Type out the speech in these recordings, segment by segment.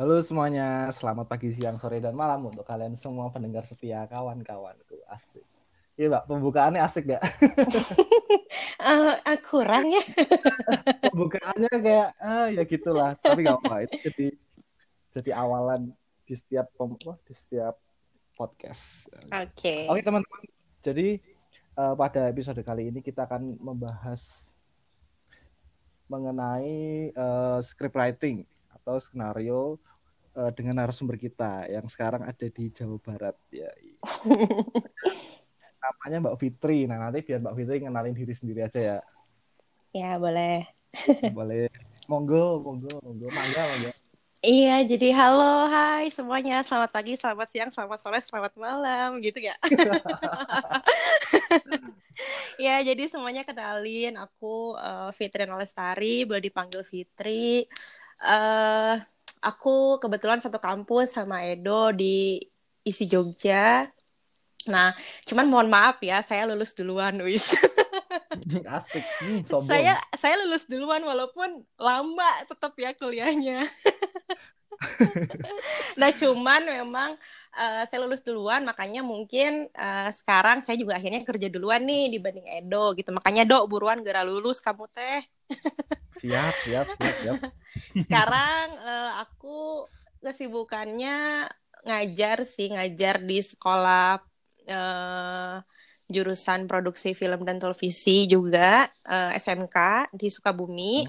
Halo semuanya, selamat pagi, siang, sore, dan malam untuk kalian semua pendengar setia kawan-kawan. Tuh asik. Iya mbak, pembukaannya asik gak? uh, kurang ya. pembukaannya kayak, ah, ya gitulah. Tapi gak apa, itu jadi jadi awalan di setiap di setiap podcast. Oke. Okay. Oke teman-teman, jadi uh, pada episode kali ini kita akan membahas mengenai uh, script writing atau skenario uh, dengan narasumber kita yang sekarang ada di Jawa Barat ya. Namanya Mbak Fitri. Nah, nanti biar Mbak Fitri kenalin diri sendiri aja ya. Ya, boleh. boleh. Monggo, monggo, monggo. Mangga, mangga. Iya, jadi halo, hai semuanya. Selamat pagi, selamat siang, selamat sore, selamat malam, gitu ya. ya, jadi semuanya kenalin. Aku uh, Fitri Nolestari, boleh dipanggil Fitri. Uh, aku kebetulan satu kampus sama Edo di isi Jogja. Nah, cuman mohon maaf ya, saya lulus duluan, wis. Asik. Hmm, saya saya lulus duluan walaupun lama tetap ya kuliahnya. nah, cuman memang uh, saya lulus duluan makanya mungkin uh, sekarang saya juga akhirnya kerja duluan nih dibanding Edo gitu. Makanya Dok buruan gara lulus kamu teh. Siap, siap, siap, siap. sekarang uh, aku kesibukannya ngajar sih, ngajar di sekolah uh, jurusan produksi film dan televisi juga uh, SMK di Sukabumi.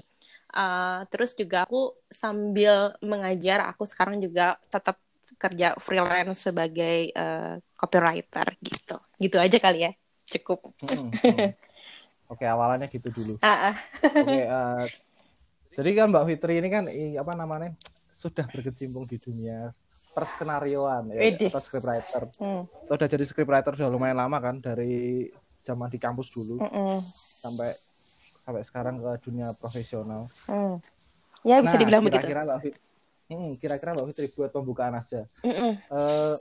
Uh, terus juga aku sambil mengajar, aku sekarang juga tetap kerja freelance sebagai uh, copywriter gitu. Gitu aja kali ya, cukup. Hmm, hmm. Oke, awalannya gitu dulu. Uh, uh. Oke, uh, jadi kan Mbak Fitri ini kan apa namanya sudah berkecimpung di dunia perskenarioan ya atau scriptwriter. Hmm. Udah jadi scriptwriter sudah lumayan lama kan dari zaman di kampus dulu mm -mm. sampai sampai sekarang ke dunia profesional. Hmm. Ya bisa nah, dibilang kira -kira begitu. Mbak Fitri, hmm, kira-kira Mbak Fitri buat pembukaan aja. Mm -mm. Uh,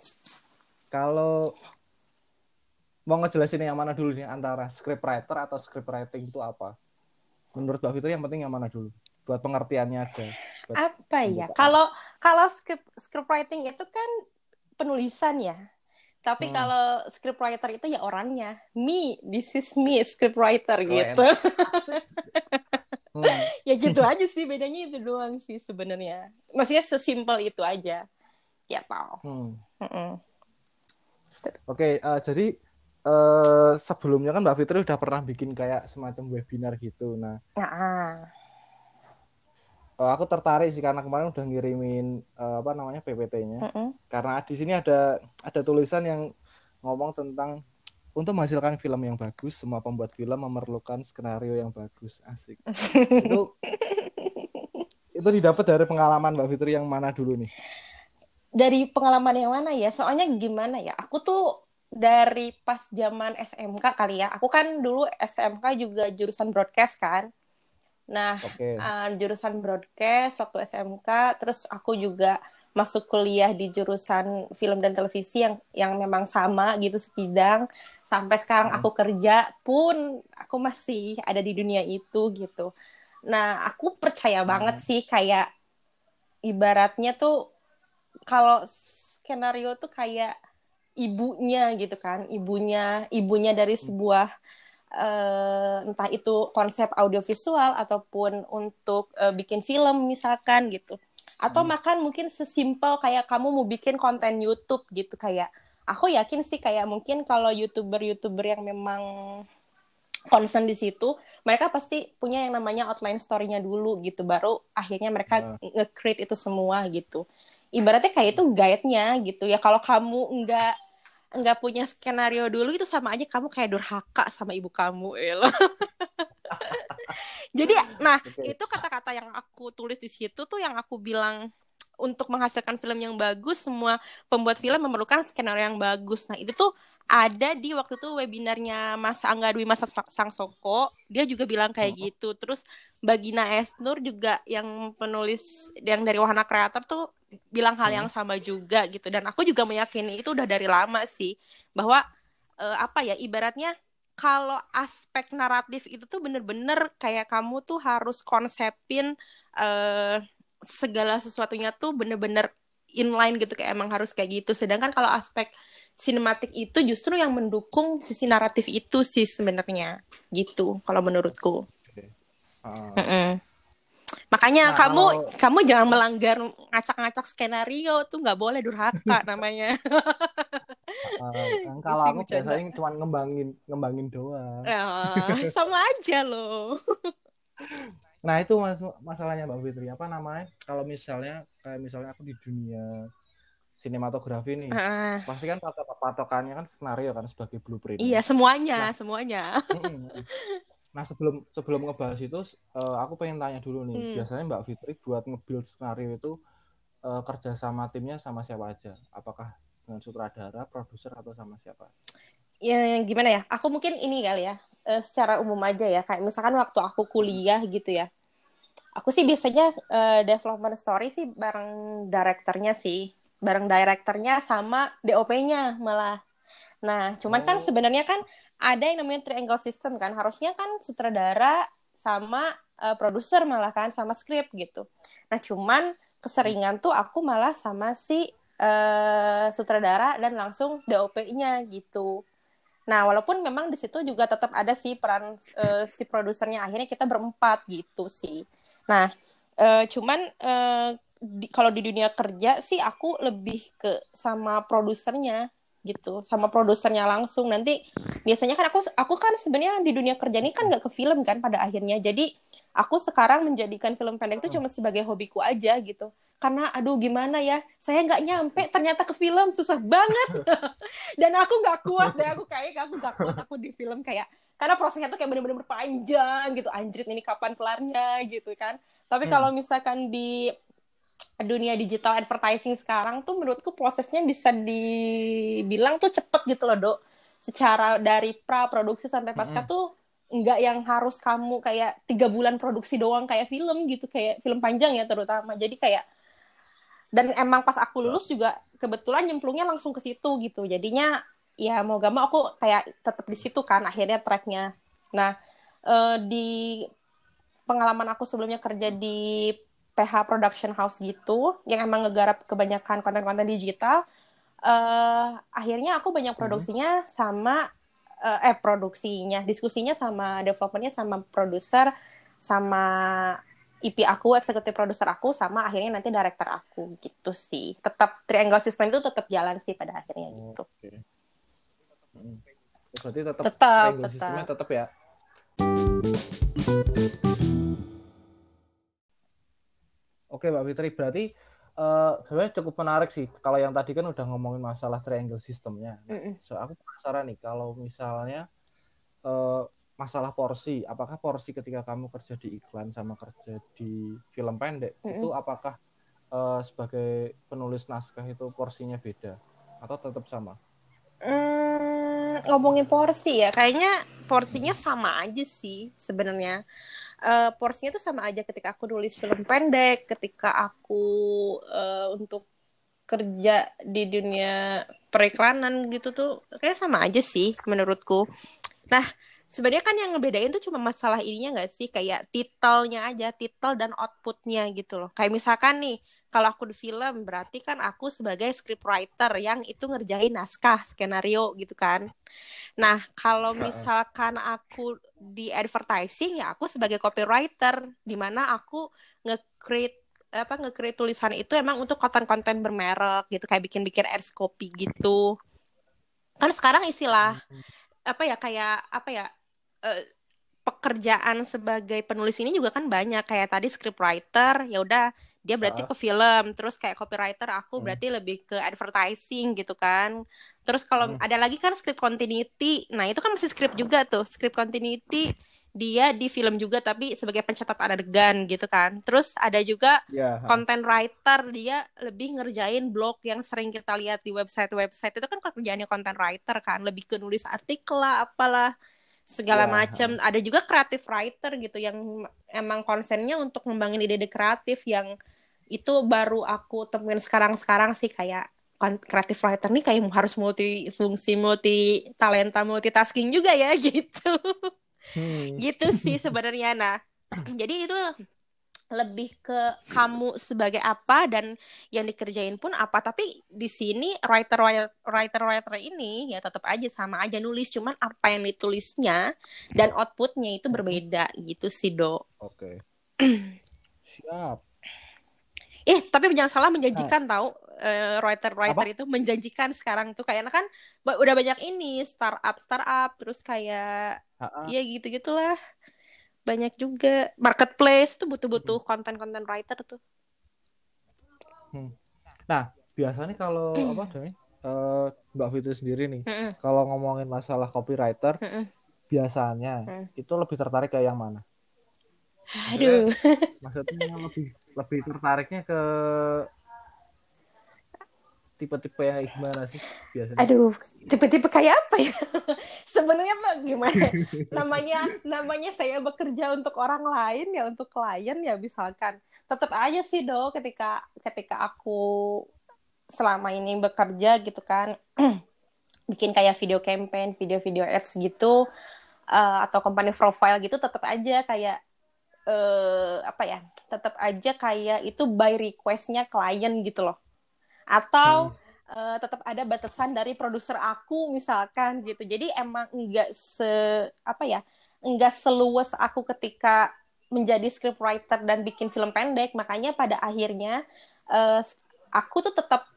kalau mau ngejelasin yang mana dulu nih antara scriptwriter atau scriptwriting itu apa? Menurut Mbak Fitri yang penting yang mana dulu? buat pengertiannya aja. Buat apa ya? Kalau kalau script script writing itu kan penulisan ya. Tapi hmm. kalau script writer itu ya orangnya. Me, this is me, script writer Keren. gitu. hmm. ya gitu aja sih bedanya itu doang sih sebenarnya. Maksudnya sesimpel itu aja. Ya tau. Hmm. Oke, okay, uh, eh, jadi uh, sebelumnya kan Mbak Fitri udah pernah bikin kayak semacam webinar gitu. Nah, nah uh, aku tertarik sih karena kemarin udah ngirimin uh, apa namanya PPT-nya. Mm -hmm. Karena di sini ada ada tulisan yang ngomong tentang untuk menghasilkan film yang bagus, semua pembuat film memerlukan skenario yang bagus. Asik. itu itu didapat dari pengalaman Mbak Fitri yang mana dulu nih? Dari pengalaman yang mana ya? Soalnya gimana ya? Aku tuh dari pas zaman SMK kali ya. Aku kan dulu SMK juga jurusan broadcast kan. Nah, okay. uh, eh, jurusan broadcast waktu SMK, terus aku juga masuk kuliah di jurusan film dan televisi yang yang memang sama gitu sebidang sampai sekarang hmm. aku kerja pun aku masih ada di dunia itu gitu. Nah, aku percaya hmm. banget sih kayak ibaratnya tuh kalau skenario tuh kayak ibunya gitu kan, ibunya ibunya dari hmm. sebuah uh, entah itu konsep audiovisual ataupun untuk uh, bikin film misalkan gitu atau hmm. makan mungkin sesimpel kayak kamu mau bikin konten YouTube gitu kayak aku yakin sih kayak mungkin kalau youtuber-youtuber yang memang concern di situ mereka pasti punya yang namanya outline story-nya dulu gitu baru akhirnya mereka uh. nge-create itu semua gitu ibaratnya kayak itu guide-nya gitu ya. Kalau kamu nggak nggak punya skenario dulu itu sama aja kamu kayak durhaka sama ibu kamu el jadi nah okay. itu kata-kata yang aku tulis di situ tuh yang aku bilang untuk menghasilkan film yang bagus semua pembuat film memerlukan skenario yang bagus. Nah itu tuh ada di waktu itu webinarnya Mas Angga Dwi Mas Sang Soko dia juga bilang kayak oh. gitu. Terus Bagina Esnur juga yang penulis yang dari Wahana Kreator tuh bilang hal yang sama juga gitu. Dan aku juga meyakini itu udah dari lama sih. Bahwa uh, apa ya ibaratnya kalau aspek naratif itu tuh bener-bener kayak kamu tuh harus konsepin uh, segala sesuatunya tuh bener-bener inline gitu. Kayak emang harus kayak gitu. Sedangkan kalau aspek sinematik itu justru yang mendukung sisi naratif itu sih sebenarnya. Gitu kalau menurutku. Uh. Mm -mm. makanya nah, kamu kalau... kamu jangan melanggar ngacak-ngacak skenario tuh nggak boleh durhaka namanya. Uh, kalau aku biasanya cuma ngembangin ngembangin doang. Uh, sama aja loh. Nah itu mas masalahnya Mbak Fitri. Apa namanya? Kalau misalnya kayak misalnya aku di dunia sinematografi nih uh. pasti kan patok patokannya kan skenario kan sebagai blueprint. Iya semuanya nah, semuanya. nah sebelum sebelum ngebahas itu uh, aku pengen tanya dulu nih hmm. biasanya Mbak Fitri buat ngebuild skenario itu uh, kerja sama timnya sama siapa aja? Apakah dengan sutradara, produser atau sama siapa? Ya gimana ya? Aku mungkin ini kali ya uh, secara umum aja ya kayak misalkan waktu aku kuliah gitu ya aku sih biasanya uh, development story sih bareng direkturnya sih bareng direkturnya sama DOP-nya malah. Nah cuman kan oh. kan sebenarnya kan ada yang namanya triangle system kan. Harusnya kan sutradara sama uh, produser malah kan sama skrip gitu. Nah cuman keseringan tuh aku malah sama si uh, sutradara dan langsung DOP-nya gitu. Nah, walaupun memang di situ juga tetap ada sih peran uh, si produsernya. Akhirnya kita berempat gitu sih. Nah, uh, cuman uh, di, kalau di dunia kerja sih aku lebih ke sama produsernya gitu, sama produsernya langsung. Nanti biasanya kan aku aku kan sebenarnya di dunia kerja ini kan nggak ke film kan pada akhirnya. Jadi aku sekarang menjadikan film pendek itu cuma sebagai hobiku aja gitu karena aduh gimana ya saya nggak nyampe ternyata ke film susah banget dan aku nggak kuat deh aku kayak aku nggak kuat aku di film kayak karena prosesnya tuh kayak bener-bener panjang gitu anjrit ini kapan kelarnya gitu kan tapi hmm. kalau misalkan di dunia digital advertising sekarang tuh menurutku prosesnya bisa dibilang tuh cepet gitu loh dok. Secara dari pra produksi sampai pasca hmm. tuh nggak yang harus kamu kayak tiga bulan produksi doang kayak film gitu kayak film panjang ya terutama. Jadi kayak dan emang pas aku lulus juga kebetulan nyemplungnya langsung ke situ gitu. Jadinya ya mau gak mau aku kayak tetap di situ kan akhirnya tracknya. Nah uh, di pengalaman aku sebelumnya kerja di PH Production House gitu yang emang ngegarap kebanyakan konten-konten digital uh, akhirnya aku banyak mhm. produksinya sama uh, eh produksinya diskusinya sama developernya sama produser sama IP aku, eksekutif produser aku, sama akhirnya nanti director aku gitu sih. Tetap triangle system itu tetap jalan sih pada akhirnya gitu. Okay. Hmm. Berarti tetap, tetap tetap. tetap ya. Oke, Mbak Fitri, berarti uh, sebenarnya cukup menarik sih. Kalau yang tadi kan udah ngomongin masalah triangle sistemnya. mm -mm. So aku penasaran nih, kalau misalnya uh, masalah porsi apakah porsi ketika kamu kerja di iklan sama kerja di film pendek mm -hmm. itu apakah uh, sebagai penulis naskah itu porsinya beda atau tetap sama mm, ngomongin porsi ya kayaknya porsinya sama aja sih sebenarnya uh, porsinya tuh sama aja ketika aku nulis film pendek ketika aku uh, untuk kerja di dunia periklanan gitu tuh kayak sama aja sih menurutku. Nah sebenarnya kan yang ngebedain tuh cuma masalah ininya nggak sih? Kayak titelnya aja titel dan outputnya gitu loh. Kayak misalkan nih kalau aku di film berarti kan aku sebagai scriptwriter yang itu ngerjain naskah skenario gitu kan. Nah kalau misalkan aku di advertising ya aku sebagai copywriter di mana aku nge-create apa nge-create tulisan itu emang untuk konten-konten bermerek gitu kayak bikin-bikin ads copy gitu. Kan sekarang istilah apa ya kayak apa ya uh, pekerjaan sebagai penulis ini juga kan banyak. Kayak tadi scriptwriter ya udah dia berarti ke film terus kayak copywriter aku hmm. berarti lebih ke advertising gitu kan terus kalau hmm. ada lagi kan script continuity nah itu kan masih script juga tuh script continuity dia di film juga tapi sebagai pencatat adegan gitu kan. Terus ada juga yeah. content writer dia lebih ngerjain blog yang sering kita lihat di website-website itu kan kerjaannya content writer kan, lebih ke nulis artikel lah apalah segala yeah. macam. Ada juga creative writer gitu yang emang konsennya untuk ngembangin ide-ide kreatif yang itu baru aku temuin sekarang-sekarang sih kayak creative writer nih kayak harus multi fungsi, multi talenta, multitasking juga ya gitu. Hmm. gitu sih sebenarnya. Nah, jadi itu lebih ke kamu sebagai apa dan yang dikerjain pun apa. Tapi di sini writer writer writer ini ya tetap aja sama aja nulis. Cuman apa yang ditulisnya dan outputnya itu berbeda gitu sih do. Oke. Siap. Eh tapi jangan salah menjanjikan nah. tahu uh, writer writer itu menjanjikan sekarang tuh. Kayaknya kan udah banyak ini startup startup terus kayak uh -uh. ya gitu gitulah banyak juga marketplace tuh butuh-butuh hmm. konten-konten writer tuh. Hmm. Nah biasanya kalau mm. apa demi uh, Mbak Fitri sendiri nih, mm -mm. kalau ngomongin masalah copywriter, mm -mm. biasanya mm. itu lebih tertarik ke yang mana? Aduh. Maksudnya lebih lebih tertariknya ke tipe-tipe yang gimana sih biasanya? Aduh, tipe-tipe kayak apa ya? Sebenarnya pak gimana? namanya namanya saya bekerja untuk orang lain ya untuk klien ya misalkan. Tetap aja sih do ketika ketika aku selama ini bekerja gitu kan bikin kayak video campaign, video-video ads gitu uh, atau company profile gitu tetap aja kayak uh, apa ya? Tetap aja kayak itu by requestnya klien gitu loh atau hmm. uh, tetap ada batasan dari produser aku misalkan gitu. Jadi emang enggak se apa ya enggak seluas aku ketika menjadi scriptwriter dan bikin film pendek. Makanya pada akhirnya uh, aku tuh tetap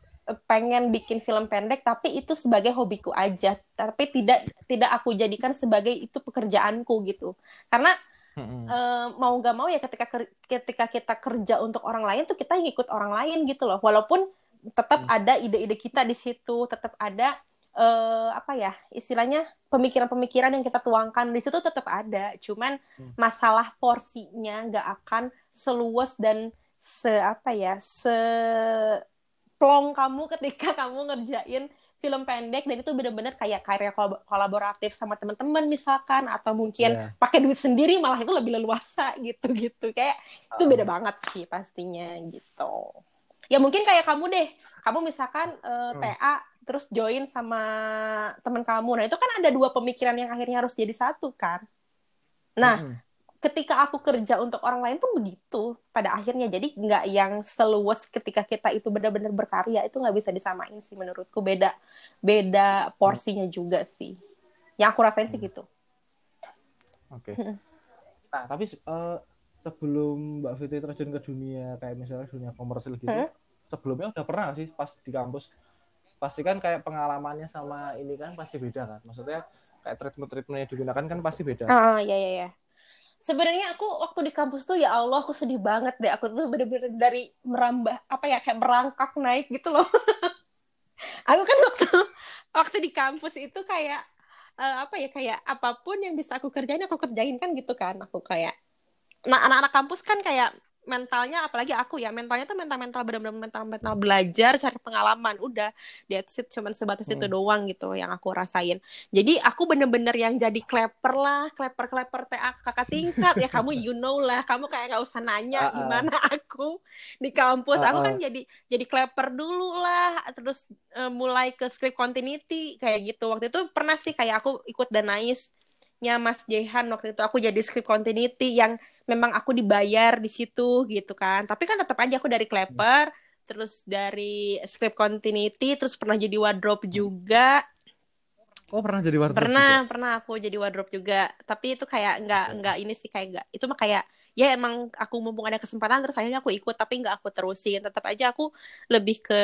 pengen bikin film pendek tapi itu sebagai hobiku aja. Tapi tidak tidak aku jadikan sebagai itu pekerjaanku gitu. Karena mm-hmm. uh, mau nggak mau ya ketika ketika kita kerja untuk orang lain tuh kita ngikut orang lain gitu loh. Walaupun tetap hmm. ada ide-ide kita di situ, tetap ada uh, apa ya istilahnya pemikiran-pemikiran yang kita tuangkan di situ tetap ada. Cuman hmm. masalah porsinya nggak akan seluas dan se apa ya se plong kamu ketika kamu ngerjain film pendek dan itu benar-benar kayak karya kolaboratif sama teman-teman misalkan atau mungkin yeah. pakai duit sendiri malah itu lebih leluasa gitu-gitu kayak uh. itu beda banget sih pastinya gitu ya mungkin kayak kamu deh kamu misalkan uh, hmm. TA terus join sama teman kamu nah itu kan ada dua pemikiran yang akhirnya harus jadi satu kan nah hmm. ketika aku kerja untuk orang lain pun begitu pada akhirnya jadi nggak yang seluas ketika kita itu benar-benar berkarya itu nggak bisa disamain sih menurutku beda beda porsinya juga sih yang aku rasain sih hmm. gitu oke okay. nah tapi uh, sebelum Mbak Fitri terjun ke dunia kayak misalnya dunia komersil gitu, hmm? sebelumnya udah pernah sih pas di kampus? Pasti kan kayak pengalamannya sama ini kan pasti beda kan? Maksudnya kayak treatment-treatment yang digunakan kan pasti beda. Ah, iya iya iya. Sebenarnya aku waktu di kampus tuh ya Allah aku sedih banget deh. Aku tuh bener-bener dari merambah apa ya kayak merangkak naik gitu loh. aku kan waktu waktu di kampus itu kayak uh, apa ya kayak apa pun yang bisa aku kerjain aku kerjain kan gitu kan. Aku kayak nah anak-anak kampus kan kayak mentalnya apalagi aku ya mentalnya tuh mental mental benar-benar mental mental belajar cari pengalaman udah that's it cuman sebatas hmm. itu doang gitu yang aku rasain jadi aku bener-bener yang jadi kleper lah kleper TA kakak tingkat ya kamu you know lah kamu kayak nggak usah nanya uh -uh. gimana aku di kampus uh -uh. aku kan jadi jadi kleper dulu lah terus uh, mulai ke script continuity kayak gitu waktu itu pernah sih kayak aku ikut Danais nya Mas Jehan waktu itu. Aku jadi script continuity yang memang aku dibayar di situ gitu kan. Tapi kan tetap aja aku dari Klepper terus dari script continuity terus pernah jadi wardrobe juga. Oh pernah jadi wardrobe pernah juga? pernah aku jadi wardrobe juga. Tapi itu kayak nggak nggak ini sih kayak nggak itu mah kayak ya emang aku mumpung ada kesempatan terus akhirnya aku ikut tapi nggak aku terusin. Tetap aja aku lebih ke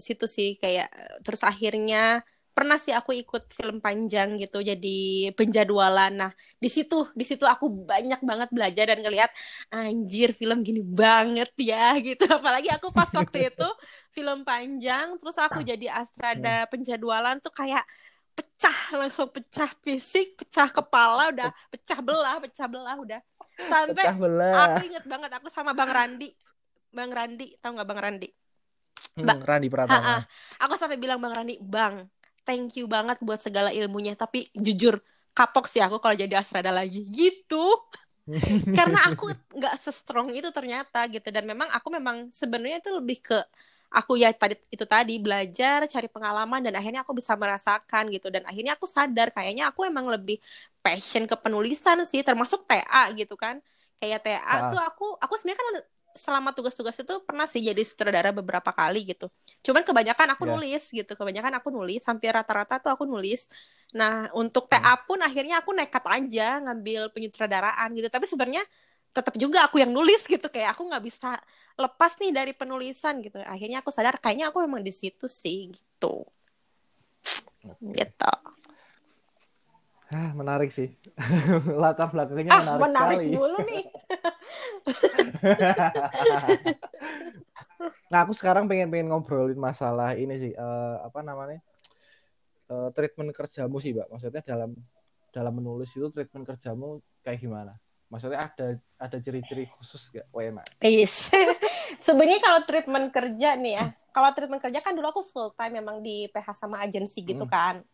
situ sih kayak terus akhirnya pernah sih aku ikut film panjang gitu jadi penjadwalan. Nah di situ di situ aku banyak banget belajar dan ngelihat anjir film gini banget ya gitu. Apalagi aku pas waktu itu film panjang terus aku jadi astrada hmm. penjadwalan tuh kayak pecah langsung pecah fisik pecah kepala udah pecah belah pecah belah udah. Sampai aku inget banget aku sama bang Randi. Bang Randi tau nggak bang Randi? Hmm, Randi Pratama. Aku sampai bilang bang Randi bang thank you banget buat segala ilmunya. Tapi jujur kapok sih aku kalau jadi asrada lagi. Gitu. Karena aku nggak se-strong itu ternyata gitu. Dan memang aku memang sebenarnya itu lebih ke aku ya tadi itu tadi belajar cari pengalaman dan akhirnya aku bisa merasakan gitu. Dan akhirnya aku sadar kayaknya aku emang lebih passion ke penulisan sih termasuk TA gitu kan. Kayak TA ah. tuh aku aku sebenarnya kan selama tugas-tugas itu pernah sih jadi sutradara beberapa kali gitu. Cuman kebanyakan aku yeah. nulis gitu, kebanyakan aku nulis, hampir rata-rata tuh aku nulis. Nah untuk TA hmm. pun akhirnya aku nekat aja ngambil penyutradaraan gitu. Tapi sebenarnya tetap juga aku yang nulis gitu kayak aku nggak bisa lepas nih dari penulisan gitu. Akhirnya aku sadar kayaknya aku memang di situ sih gitu. Okay. Gitu. Ah, menarik sih. Latar belakangnya ah, menarik, menarik sekali. dulu nih. nah, aku sekarang pengen pengen ngobrolin masalah ini sih, uh, apa namanya? Uh, treatment kerjamu sih, Mbak. Maksudnya dalam dalam menulis itu treatment kerjamu kayak gimana? Maksudnya ada ada ciri-ciri khusus gak? Wena? Yes. Sebenarnya kalau treatment kerja nih ya, kalau treatment kerja kan dulu aku full time memang di PH sama agensi gitu hmm. kan.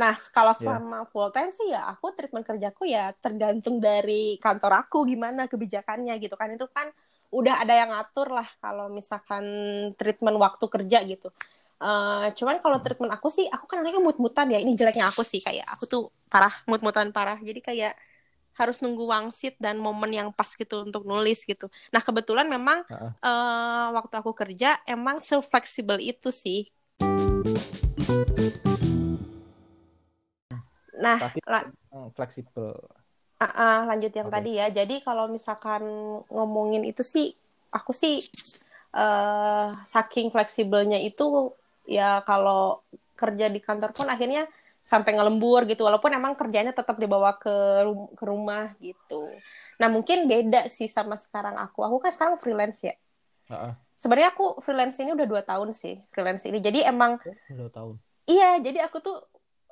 Nah, kalau ya. selama yeah. full time sih ya aku treatment kerjaku ya tergantung dari kantor aku gimana kebijakannya gitu kan. Itu kan udah ada yang ngatur lah kalau misalkan treatment waktu kerja gitu. Uh, cuman kalau treatment aku sih, aku kan anaknya mut-mutan ya. Ini jeleknya aku sih kayak aku tuh parah, mut-mutan parah. Jadi kayak harus nunggu wangsit dan momen yang pas gitu untuk nulis gitu. Nah kebetulan memang uh -uh. Uh, waktu aku kerja emang se fleksibel itu sih. Nah, Tapi, fleksibel. Uh, uh, lanjut yang okay. tadi ya. Jadi kalau misalkan ngomongin itu sih, aku sih uh, saking fleksibelnya itu ya kalau kerja di kantor pun akhirnya sampai ngelembur gitu walaupun emang kerjanya tetap dibawa ke rum ke rumah gitu. Nah mungkin beda sih sama sekarang aku. Aku kan sekarang freelance ya. Uh -uh. sebenarnya aku freelance ini udah dua tahun sih freelance ini. Jadi emang oh, dua tahun. iya jadi aku tuh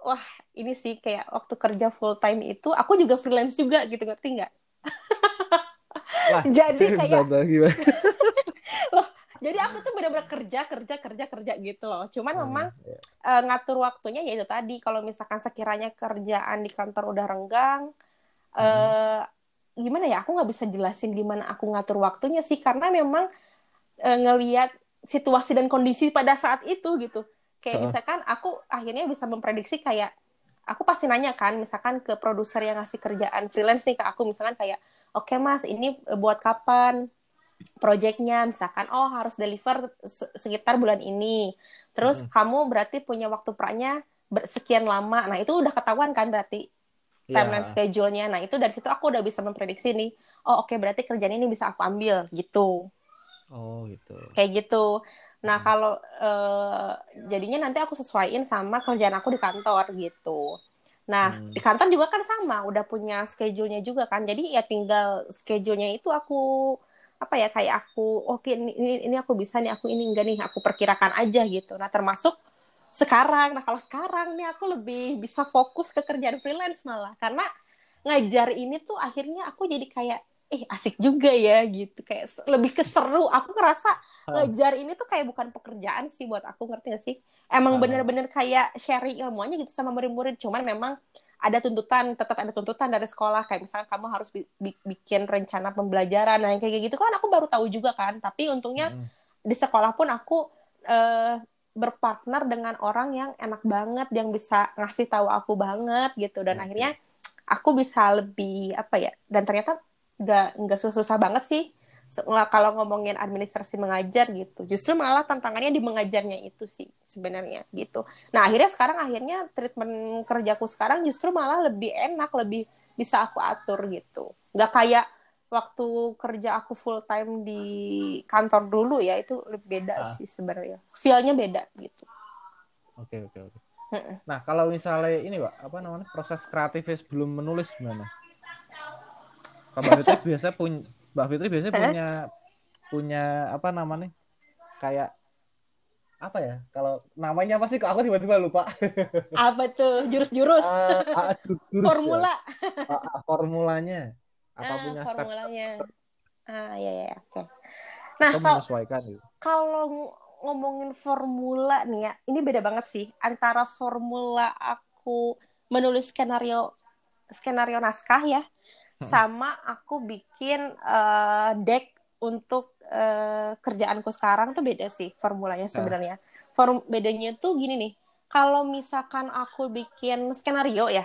wah ini sih kayak waktu kerja full time itu aku juga freelance juga gitu ngerti nggak? Jadi kayak jadi aku tuh benar-benar kerja kerja kerja kerja gitu loh cuman hmm, memang yeah. Iya. uh, ngatur waktunya ya itu tadi kalau misalkan sekiranya kerjaan di kantor udah renggang hmm. uh, gimana ya aku nggak bisa jelasin gimana aku ngatur waktunya sih karena memang uh, ngelihat situasi dan kondisi pada saat itu gitu kayak uh. misalkan aku akhirnya bisa memprediksi kayak aku pasti nanya kan misalkan ke produser yang ngasih kerjaan freelance nih ke aku misalkan kayak oke okay, mas ini buat kapan projectnya misalkan oh harus deliver sekitar bulan ini terus hmm. kamu berarti punya waktu praknya sekian lama nah itu udah ketahuan kan berarti iya. timeline yeah. schedule-nya nah itu dari situ aku udah bisa memprediksi nih oh oke okay, berarti kerjaan ini bisa aku ambil gitu oh gitu kayak gitu nah hmm. kalau uh, jadinya nanti aku sesuaiin sama kerjaan aku di kantor gitu Nah, hmm. di kantor juga kan sama, udah punya schedule-nya juga kan. Jadi ya tinggal schedule-nya itu aku apa ya kayak aku oke okay, ini, ini aku bisa nih aku ini enggak nih aku perkirakan aja gitu. Nah termasuk sekarang. Nah kalau sekarang nih aku lebih bisa fokus ke kerjaan freelance malah. Karena ngajar ini tuh akhirnya aku jadi kayak eh asik juga ya gitu. Kayak lebih keseru aku ngerasa ngajar ini tuh kayak bukan pekerjaan sih buat aku ngerti gak sih? Emang bener-bener kayak sharing ilmunya gitu sama murid-murid. Cuman memang ada tuntutan tetap ada tuntutan dari sekolah kayak misalnya kamu harus bi bi bikin rencana pembelajaran nah kayak gitu kan aku baru tahu juga kan tapi untungnya hmm. di sekolah pun aku uh, berpartner dengan orang yang enak banget yang bisa ngasih tahu aku banget gitu dan okay. akhirnya aku bisa lebih apa ya dan ternyata nggak nggak susah-susah banget sih kalau ngomongin administrasi mengajar gitu justru malah tantangannya di mengajarnya itu sih sebenarnya gitu. Nah akhirnya sekarang akhirnya treatment kerjaku sekarang justru malah lebih enak lebih bisa aku atur gitu. Nggak kayak waktu kerja aku full time di kantor dulu ya itu lebih beda ah. sih sebenarnya. Feelnya beda gitu. Oke okay, oke okay, oke. Okay. nah kalau misalnya ini pak apa namanya proses kreatifnya sebelum menulis gimana? Mbak Fitri biasa punya Mbak Fitri biasanya punya punya apa namanya? Kayak apa ya? Kalau namanya apa sih? Kok aku tiba-tiba lupa. Apa tuh? Jurus-jurus. Uh, uh, formula ya. uh, uh, formulanya. Apa uh, punya formulanya. Step ah ya ya oke. Okay. nah kalau gitu. kalau ngomongin formula nih ya ini beda banget sih antara formula aku menulis skenario skenario naskah ya sama aku bikin uh, deck untuk uh, kerjaanku sekarang tuh beda sih formulanya sebenarnya. Form bedanya tuh gini nih. Kalau misalkan aku bikin skenario ya.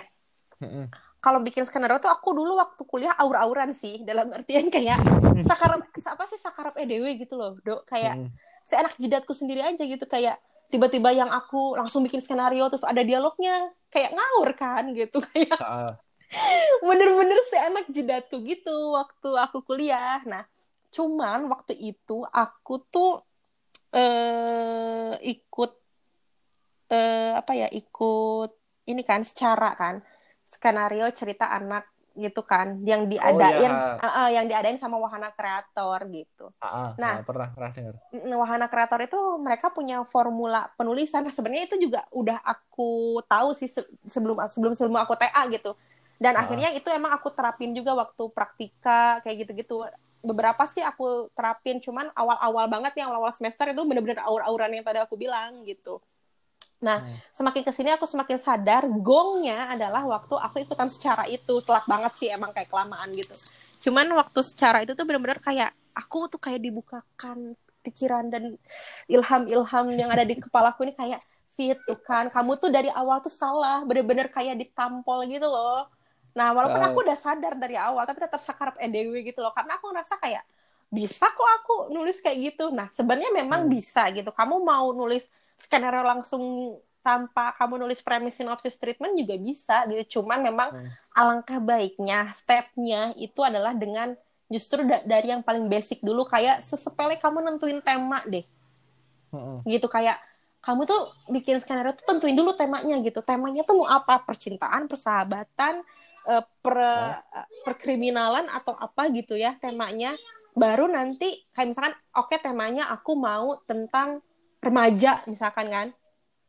kalau bikin skenario tuh aku dulu waktu kuliah aur-auran sih dalam artian kayak sakarap apa sih sakarap edw gitu loh dok. Kayak seenak jidatku sendiri aja gitu kayak tiba-tiba yang aku langsung bikin skenario terus ada dialognya kayak ngawur kan gitu kayak bener-bener seenak jidatku gitu waktu aku kuliah nah cuman waktu itu aku tuh eh ikut eh apa ya ikut ini kan secara kan skenario cerita anak gitu kan yang diadain oh, ya. uh, uh, yang diadain sama wahana kreator gitu. Uh, nah, pernah pernah dengar. Wahana kreator itu mereka punya formula penulisan. Nah, sebenarnya itu juga udah aku tahu sih sebelum sebelum sebelum aku TA gitu. Dan uh. akhirnya itu emang aku terapin juga waktu praktika kayak gitu-gitu. Beberapa sih aku terapin, cuman awal-awal banget yang awal semester itu bener-bener aur-auran yang tadi aku bilang gitu. Nah, hmm. semakin ke sini aku semakin sadar gongnya adalah waktu aku ikutan secara itu telat banget sih emang kayak kelamaan gitu. Cuman waktu secara itu tuh benar-benar kayak aku tuh kayak dibukakan pikiran dan ilham-ilham yang ada di kepalaku ini kayak fit tuh kan kamu tuh dari awal tuh salah bener-bener kayak ditampol gitu loh. Nah, walaupun aku udah sadar dari awal tapi tetap sakarap EDW gitu loh karena aku ngerasa kayak bisa kok aku nulis kayak gitu. Nah, sebenarnya memang hmm. bisa gitu. Kamu mau nulis skenario langsung tanpa kamu nulis premis sinopsis treatment juga bisa gitu. Cuman memang hmm. alangkah baiknya stepnya itu adalah dengan justru da dari yang paling basic dulu kayak sesepele kamu nentuin tema deh. Hmm. Gitu kayak kamu tuh bikin skenario tuh tentuin dulu temanya gitu. Temanya tuh mau apa? Percintaan, persahabatan, uh, per uh, perkriminalan atau apa gitu ya temanya. Baru nanti kayak misalkan oke okay, temanya aku mau tentang remaja misalkan kan.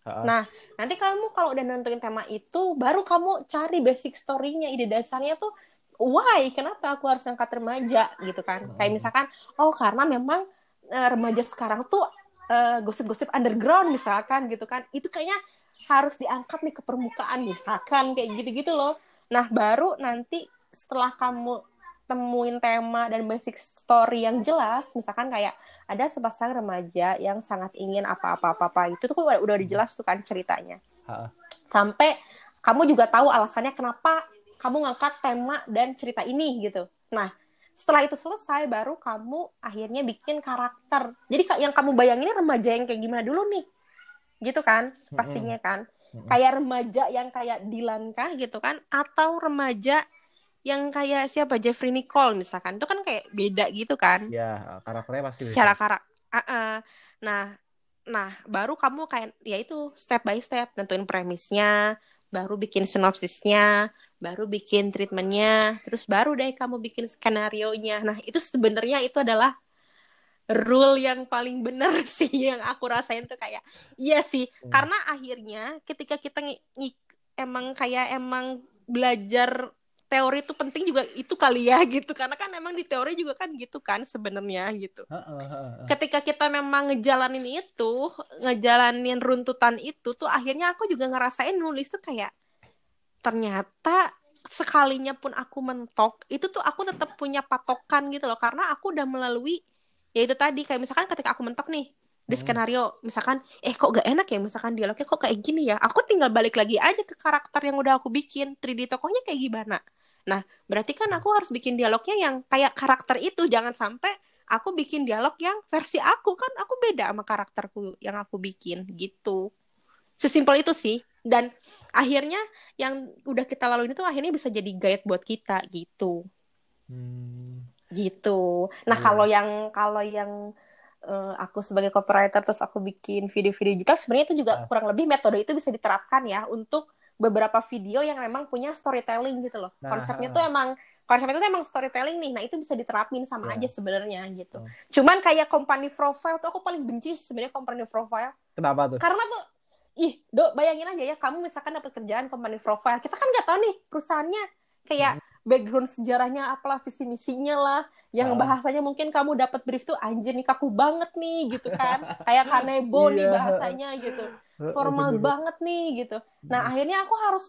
Nah, nanti kamu kalau udah nentuin tema itu, baru kamu cari basic story-nya, ide dasarnya tuh why, kenapa aku harus angkat remaja gitu kan. Uh-huh. Kayak misalkan, oh karena memang uh, remaja sekarang tuh uh, gosip-gosip underground misalkan gitu kan. Itu kayaknya harus diangkat nih ke permukaan misalkan kayak gitu-gitu loh. Nah, baru nanti setelah kamu temuin tema dan basic story yang jelas misalkan kayak ada sepasang remaja yang sangat ingin apa-apa-apa itu tuh udah, udah dijelas tuh kan ceritanya. Ha. sampai kamu juga tahu alasannya kenapa kamu ngangkat tema dan cerita ini gitu. Nah setelah itu selesai baru kamu akhirnya bikin karakter. Jadi yang kamu bayangin remaja yang kayak gimana dulu nih? Gitu kan pastinya kan kayak remaja yang kayak Dilan kah gitu kan? Atau remaja yang kayak siapa? Jeffrey Nicole misalkan. Itu kan kayak beda gitu kan? Ya karakternya pasti secara karakter uh -uh. nah nah baru kamu kayak ya itu step by step tentuin premisnya baru bikin sinopsisnya baru bikin treatmentnya terus baru deh kamu bikin skenario nya nah itu sebenarnya itu adalah rule yang paling benar sih yang aku rasain tuh kayak iya sih hmm. karena akhirnya ketika kita emang kayak emang belajar teori itu penting juga itu kali ya gitu karena kan memang di teori juga kan gitu kan sebenarnya gitu. Ketika kita memang ngejalanin itu, ngejalanin runtutan itu tuh akhirnya aku juga ngerasain nulis tuh kayak ternyata sekalinya pun aku mentok itu tuh aku tetap punya patokan gitu loh karena aku udah melalui ya itu tadi kayak misalkan ketika aku mentok nih di hmm. skenario misalkan eh kok gak enak ya misalkan dialognya kok kayak gini ya aku tinggal balik lagi aja ke karakter yang udah aku bikin 3D tokohnya kayak gimana Nah, berarti kan aku harus bikin dialognya yang kayak karakter itu. Jangan sampai aku bikin dialog yang versi aku kan aku beda sama karakterku yang aku bikin gitu. Sesimpel itu sih. Dan akhirnya yang udah kita lalui itu akhirnya bisa jadi guide buat kita gitu. Hmm. Gitu. Nah, hmm. kalau yang kalau yang uh, aku sebagai copywriter terus aku bikin video-video digital sebenarnya itu juga uh. kurang lebih metode itu bisa diterapkan ya untuk beberapa video yang memang punya storytelling gitu loh. Nah, konsepnya tuh emang konsepnya tuh emang storytelling nih. Nah, itu bisa diterapin sama yeah. aja sebenarnya gitu. Oh. Cuman kayak company profile tuh aku paling benci sebenarnya company profile. Kenapa tuh? Karena tuh ih, Dok, bayangin aja ya kamu misalkan dapat kerjaan company profile. Kita kan nggak tahu nih perusahaannya kayak hmm background sejarahnya apalah visi misinya lah. Yang oh. bahasanya mungkin kamu dapat brief tuh anjir nih kaku banget nih gitu kan. Kayak kanebo nih iya. bahasanya gitu. Formal banget nih gitu. Nah akhirnya aku harus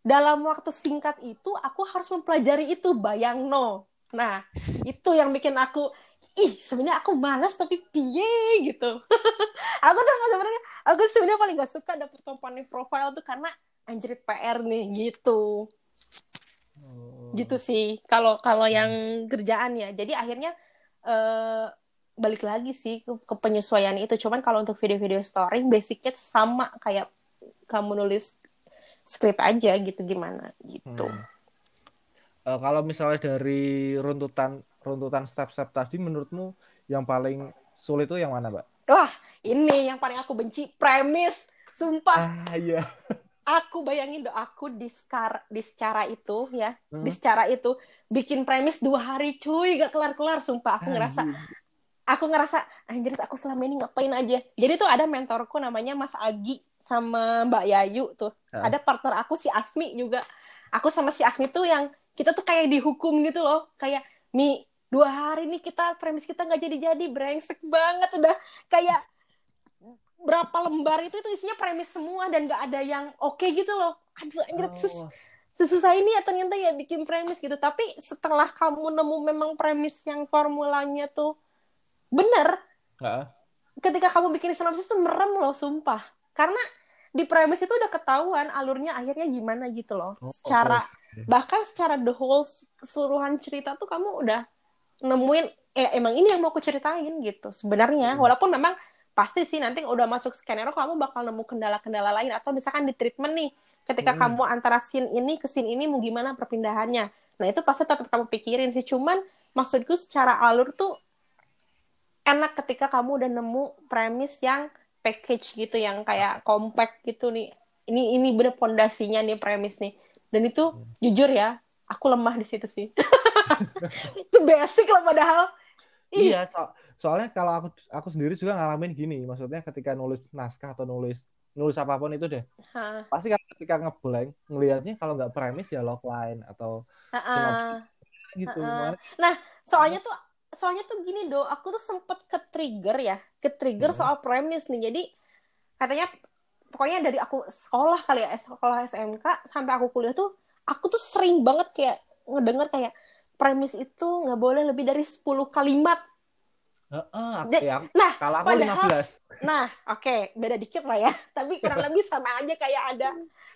dalam waktu singkat itu aku harus mempelajari itu. Bayang no. Nah itu yang bikin aku ih sebenarnya aku malas tapi piye gitu. Aku tuh sebenarnya aku sebenarnya paling gak suka dapet company profile tuh karena anjrit PR nih gitu oh. gitu sih kalau kalau yang kerjaan ya. Jadi akhirnya uh, balik lagi sih ke, ke penyesuaian itu. Cuman kalau untuk video-video story basicnya sama kayak kamu nulis skrip aja gitu gimana gitu. Hmm. uh, kalau misalnya dari runtutan runtutan step-step tadi menurutmu yang paling sulit itu yang mana mbak? Wah ini yang paling aku benci premis. Sumpah. Ah, iya aku bayangin do aku di skar di secara itu ya hmm. di secara itu bikin premis dua hari cuy gak kelar kelar sumpah. Aku ngerasa aku ngerasa anjir aku selama ini ngapain aja. Jadi tuh ada mentorku namanya Mas Agi sama Mbak Yayu tuh. Uh. ada partner aku si Asmi juga. Aku sama si Asmi tuh yang kita tuh kayak dihukum gitu loh. Kayak mi dua hari nih kita premis kita nggak jadi-jadi brengsek banget udah. Kayak berapa lembar itu itu isinya premis semua dan nggak ada yang oke okay gitu loh aduh anjir oh. sus sesusah ini ya ternyata ya bikin premis gitu tapi setelah kamu nemu memang premis yang formulanya tuh bener uh. ketika kamu bikin sinopsis tuh merem loh sumpah karena di premis itu udah ketahuan alurnya akhirnya gimana gitu loh oh, secara okay. bahkan secara the whole keseluruhan cerita tuh kamu udah nemuin eh emang ini yang mau aku ceritain gitu sebenarnya hmm. walaupun memang pasti sih nanti udah masuk skenario kamu bakal nemu kendala-kendala lain atau misalkan di treatment nih ketika hmm. kamu antara scene ini ke scene ini mau gimana perpindahannya. Nah itu pasti tetap kamu pikirin sih. Cuman maksudku secara alur tuh enak ketika kamu udah nemu premis yang package gitu yang kayak compact gitu nih. Ini ini bener pondasinya nih premis nih. Dan itu hmm. jujur ya aku lemah di situ sih. Itu basic lah padahal. Iya so soalnya kalau aku aku sendiri juga ngalamin gini maksudnya ketika nulis naskah atau nulis nulis apa pun itu deh ha. pasti kan ketika ngeblank ngelihatnya kalau nggak premis ya logline atau ha -ha. gitu ha -ha. nah soalnya tuh soalnya tuh gini do aku tuh sempet ke trigger ya ke trigger hmm. soal premis nih jadi katanya pokoknya dari aku sekolah kali ya sekolah SMK sampai aku kuliah tuh aku tuh sering banget kayak ngedenger kayak premis itu nggak boleh lebih dari 10 kalimat Uh, uh, ya. Nah, kalau aku padahal, 15. Nah, oke, okay, beda dikit lah ya. Tapi kurang lebih sama aja kayak ada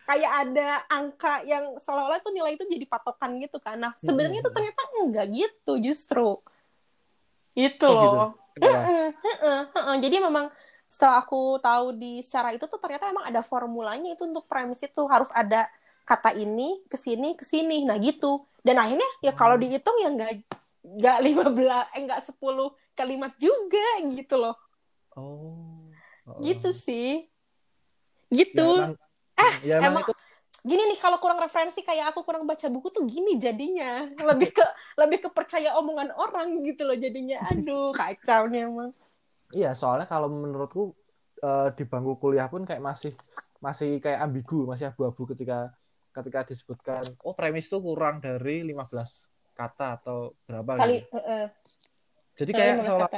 kayak ada angka yang seolah-olah tuh nilai itu jadi patokan gitu kan. Nah, sebenarnya hmm. tuh ternyata enggak gitu justru. Itu oh, loh. Gitu? Jadi memang setelah aku tahu di secara itu tuh ternyata emang ada formulanya itu untuk premis itu harus ada kata ini ke sini ke sini. Nah, gitu. Dan akhirnya ya kalau hmm. dihitung ya enggak enggak 15 eh enggak 10 kalimat juga gitu loh. Oh. oh. Gitu sih. Gitu. Ya, emang, eh, ya, emang, emang itu gini nih kalau kurang referensi kayak aku kurang baca buku tuh gini jadinya lebih ke lebih ke percaya omongan orang gitu loh jadinya aduh kacau nih emang iya soalnya kalau menurutku uh, di bangku kuliah pun kayak masih masih kayak ambigu masih abu-abu ketika ketika disebutkan oh premis tuh kurang dari 15 kata atau berapa kali gitu. uh, jadi kayak seolah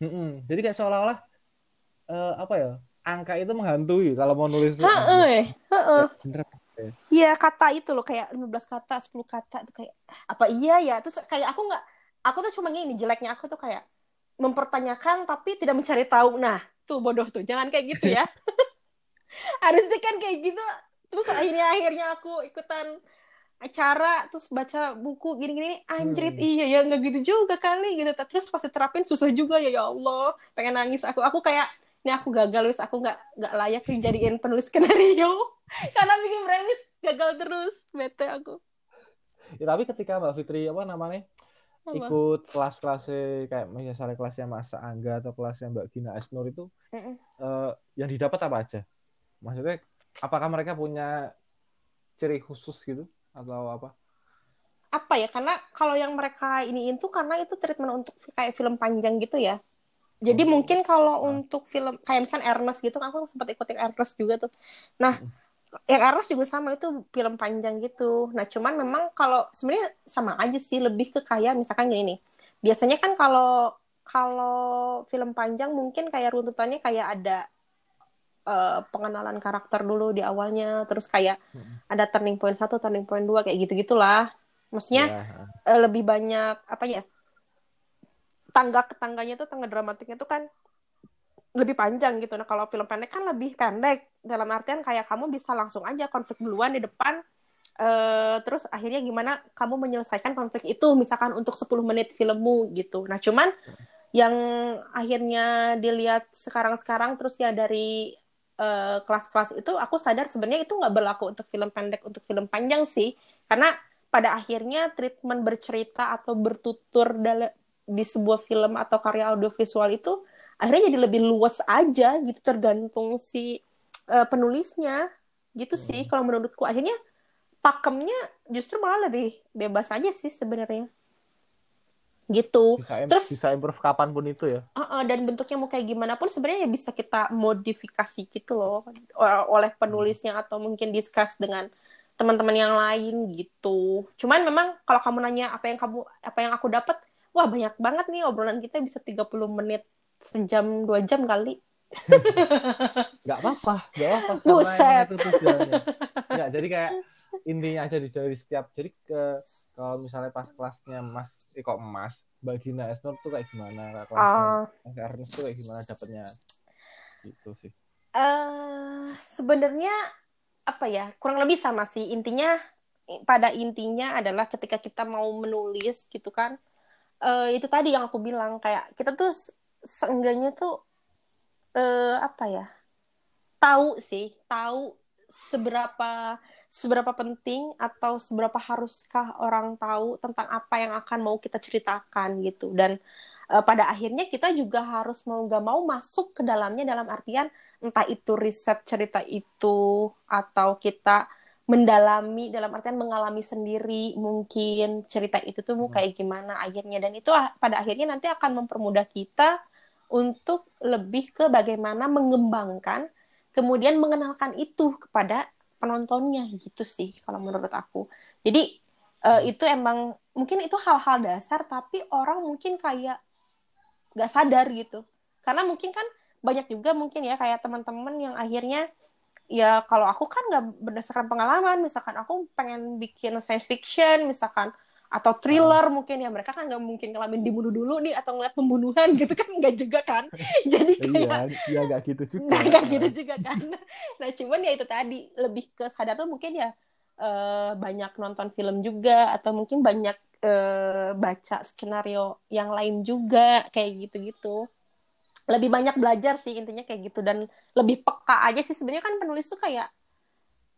mm -mm, jadi kayak seolah-olah uh, apa ya angka itu menghantui kalau mau nulis heeh heeh Iya kata itu loh kayak 15 kata, 10 kata tuh kayak apa iya ya? Terus kayak aku nggak aku tuh cuma gini jeleknya aku tuh kayak mempertanyakan tapi tidak mencari tahu. Nah, tuh bodoh tuh. Jangan kayak gitu ya. Harusnya kan kayak gitu. Terus akhirnya akhirnya aku ikutan acara terus baca buku gini-gini anjrit. Hmm. iya ya nggak gitu juga kali gitu. Terus pas terapin susah juga ya ya Allah pengen nangis. Aku aku kayak ini aku gagal wis aku nggak nggak layak dijadiin penulis skenario. Karena bikin premis gagal terus bete aku. Ya, tapi ketika mbak Fitri apa namanya apa? ikut kelas-kelas kayak misalnya kelasnya Mas Angga atau kelasnya Mbak Gina Esnur itu mm -mm. Uh, yang didapat apa aja? Maksudnya apakah mereka punya ciri khusus gitu atau apa apa ya karena kalau yang mereka ini itu karena itu treatment untuk kayak film panjang gitu ya jadi hmm. mungkin kalau nah. untuk film kayak misalnya Ernest gitu aku sempat ikutin Ernest juga tuh. Nah, hmm. yang Ernest juga sama itu film panjang gitu. Nah, cuman memang kalau sebenarnya sama aja sih lebih ke kayak misalkan gini nih. Biasanya kan kalau kalau film panjang mungkin kayak runtutannya kayak ada uh, pengenalan karakter dulu di awalnya, terus kayak hmm. ada turning point satu, turning point dua kayak gitu gitulah. Maksudnya yeah. uh, lebih banyak apa ya? tangga ke tangganya tuh tangga dramatiknya tuh kan lebih panjang gitu. Nah, kalau film pendek kan lebih pendek. Dalam artian kayak kamu bisa langsung aja konflik duluan di depan, uh, terus akhirnya gimana kamu menyelesaikan konflik itu misalkan untuk 10 menit filmmu gitu nah cuman yang akhirnya dilihat sekarang-sekarang terus ya dari kelas kelas-kelas itu aku sadar sebenarnya itu nggak berlaku untuk film pendek untuk film panjang sih. Karena pada akhirnya treatment bercerita atau bertutur dalam di sebuah film atau karya audiovisual itu akhirnya jadi lebih luas aja gitu tergantung si uh, penulisnya gitu hmm. sih kalau menurutku. Akhirnya pakemnya justru malah lebih bebas aja sih sebenarnya gitu. Bisa, terus bisa improve kapan pun itu ya. Uh -uh, dan bentuknya mau kayak gimana pun sebenarnya ya bisa kita modifikasi gitu loh oleh penulisnya hmm. atau mungkin discuss dengan teman-teman yang lain gitu. Cuman memang kalau kamu nanya apa yang kamu apa yang aku dapat wah banyak banget nih obrolan kita bisa 30 menit sejam dua jam kali. Nggak apa-apa nggak apa-apa. Buset. nggak jadi kayak intinya aja di dari setiap jadi ke kalau misalnya pas kelasnya mas eh kok emas mbak Gina Esnur tuh kayak gimana? Kelasnya uh, Ernest tuh kayak gimana dapetnya itu sih. Uh, sebenarnya apa ya kurang lebih sama sih. Intinya pada intinya adalah ketika kita mau menulis gitu kan uh, itu tadi yang aku bilang kayak kita tuh seenggaknya tuh uh, apa ya tahu sih tahu seberapa seberapa penting atau seberapa haruskah orang tahu tentang apa yang akan mau kita ceritakan gitu dan uh, pada akhirnya kita juga harus mau gak mau masuk ke dalamnya dalam artian entah itu riset cerita itu atau kita mendalami dalam artian mengalami sendiri mungkin cerita itu tuh mau hmm. kayak gimana akhirnya dan itu pada akhirnya nanti akan mempermudah kita untuk lebih ke bagaimana mengembangkan kemudian mengenalkan itu kepada penontonnya gitu sih kalau menurut aku. Jadi uh, itu emang mungkin itu hal-hal dasar tapi orang mungkin kayak gak sadar gitu. Karena mungkin kan banyak juga mungkin ya kayak teman-teman yang akhirnya ya kalau aku kan nggak berdasarkan pengalaman misalkan aku pengen bikin science fiction misalkan atau thriller oh. mungkin ya mereka kan nggak mungkin ngalamin dibunuh dulu nih atau ngeliat pembunuhan gitu kan nggak juga kan? Jadi iya, kayak iya nggak gitu juga. Nggak gitu juga kan? Nah cuman ya itu tadi lebih ke sadar tuh mungkin ya uh, banyak nonton film juga atau mungkin banyak uh, baca skenario yang lain juga kayak gitu-gitu. Lebih banyak belajar sih intinya kayak gitu dan lebih peka aja sih. Sebenarnya kan penulis tuh kayak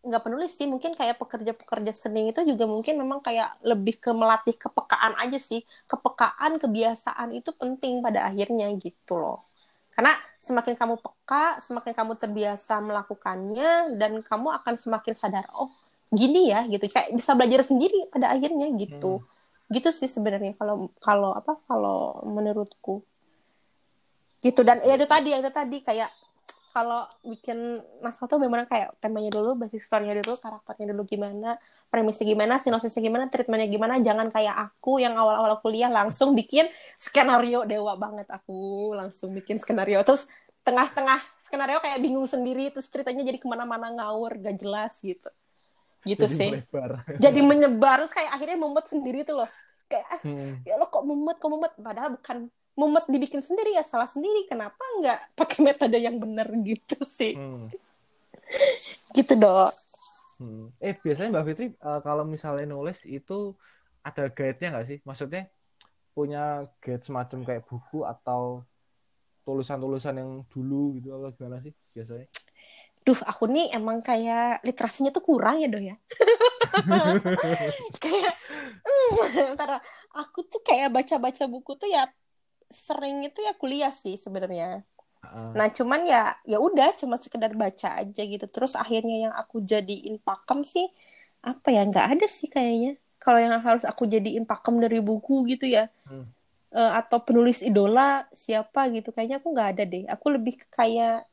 nggak penulis sih mungkin kayak pekerja-pekerja seni itu juga mungkin memang kayak lebih ke melatih kepekaan aja sih. Kepekaan kebiasaan itu penting pada akhirnya gitu loh. Karena semakin kamu peka semakin kamu terbiasa melakukannya dan kamu akan semakin sadar oh gini ya gitu. Kayak bisa belajar sendiri pada akhirnya gitu. Hmm. gitu sih sebenarnya kalau kalau apa kalau menurutku. Gitu dan ya itu tadi ya itu tadi kayak kalau bikin naskah tuh memang kayak temanya dulu basic story-nya dulu karakternya dulu gimana premisnya gimana sinopsisnya gimana treatmentnya gimana. Jangan kayak aku yang awal-awal kuliah langsung bikin skenario dewa banget aku. Langsung bikin skenario. Terus tengah-tengah skenario kayak bingung sendiri terus ceritanya jadi ke mana-mana ngawur gak jelas gitu. Gitu jadi sih. melebar. jadi menyebar terus kayak akhirnya mumet sendiri tuh loh. Kayak hmm. ya lo kok mumet kok mumet? Padahal bukan mumet dibikin sendiri ya salah sendiri kenapa nggak pakai metode yang benar gitu sih hmm. gitu dok hmm. eh biasanya mbak Fitri uh, kalau misalnya nulis itu ada guide-nya nggak sih maksudnya punya guide semacam kayak buku atau tulisan-tulisan yang dulu gitu atau gimana sih biasanya Duh, aku nih emang kayak literasinya tuh kurang ya, Do ya. kayak, mm, aku tuh kayak baca-baca buku tuh ya sering itu ya kuliah sih sebenarnya. Uh. Nah cuman ya ya udah cuma sekedar baca aja gitu. Terus akhirnya yang aku jadiin pakem sih apa ya nggak ada sih kayaknya. Kalau yang harus aku jadiin pakem dari buku gitu ya. Hmm. Uh, atau penulis idola siapa gitu kayaknya aku nggak ada deh. Aku lebih kayak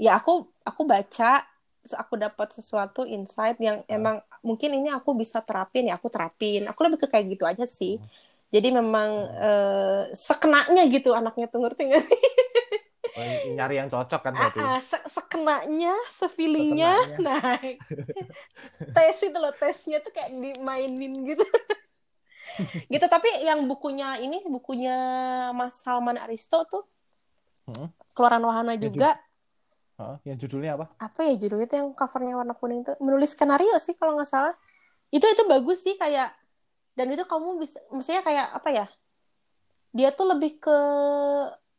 ya aku aku baca terus aku dapat sesuatu insight yang uh. emang mungkin ini aku bisa terapin ya aku terapin. Aku lebih ke kayak gitu aja sih. Hmm jadi memang uh, sekenanya gitu anaknya tuh ngerti gak sih? Nyari yang cocok kan berarti. Uh, se sekenanya, sefeelingnya. Nah, tes itu loh, tesnya tuh kayak dimainin gitu. gitu, tapi yang bukunya ini, bukunya Mas Salman Aristo tuh, hmm? Keluaran Wahana yang juga. Huh? Yang judulnya apa? Apa ya judulnya tuh yang covernya warna kuning tuh? Menulis skenario sih kalau nggak salah. itu itu bagus sih kayak dan itu kamu bisa maksudnya kayak apa ya dia tuh lebih ke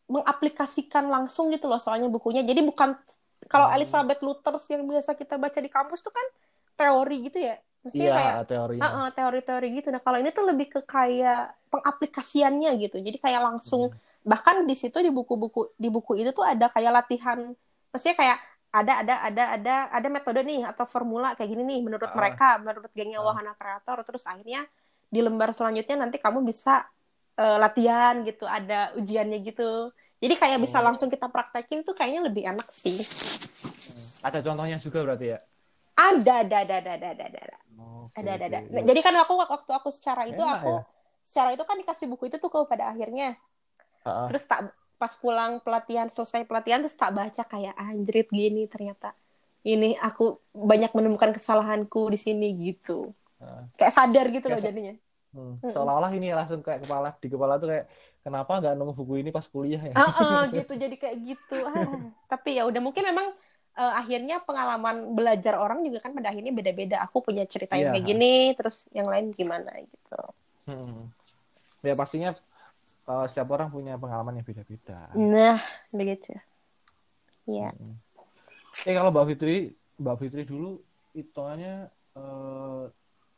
mengaplikasikan langsung gitu loh soalnya bukunya jadi bukan kalau hmm. Elizabeth Luthers yang biasa kita baca di kampus tuh kan teori gitu ya Maksudnya iya, kayak teori. Uh, uh, teori-teori gitu. Nah, kalau ini tuh lebih ke kayak pengaplikasiannya gitu. Jadi kayak langsung hmm. bahkan di situ di buku-buku di buku itu tuh ada kayak latihan. Maksudnya kayak ada ada ada ada ada metode nih atau formula kayak gini nih menurut uh, mereka, menurut gengnya uh. wahana kreator terus akhirnya di lembar selanjutnya nanti kamu bisa uh, latihan gitu, ada ujiannya gitu. Jadi kayak bisa oh. langsung kita praktekin tuh kayaknya lebih enak sih. Ada contohnya juga berarti ya? Ada, ada, ada, ada, ada, ada, ada. Okay, ada, ada, ada. Nah, jadi kan aku waktu aku secara itu Enak, aku ya? secara itu kan dikasih buku itu tuh pada akhirnya. Uh-uh. Terus tak pas pulang pelatihan selesai pelatihan terus tak baca kayak anjrit gini ternyata ini aku banyak menemukan kesalahanku di sini gitu. Kayak sadar gitu kayak loh jadinya. Hmm. Seolah-olah ini langsung kayak kepala di kepala tuh kayak kenapa nggak nemu buku ini pas kuliah ya? Uh, uh, gitu jadi kayak gitu. Ah, tapi ya udah mungkin memang uh, akhirnya pengalaman belajar orang juga kan pada akhirnya beda-beda. Aku punya cerita yang yeah. kayak gini, terus yang lain gimana gitu. Hmm. Ya pastinya uh, setiap orang punya pengalaman yang beda-beda. Nah, begitu. Iya. Hmm. Eh kalau Mbak Fitri, Mbak Fitri dulu hitungannya uh,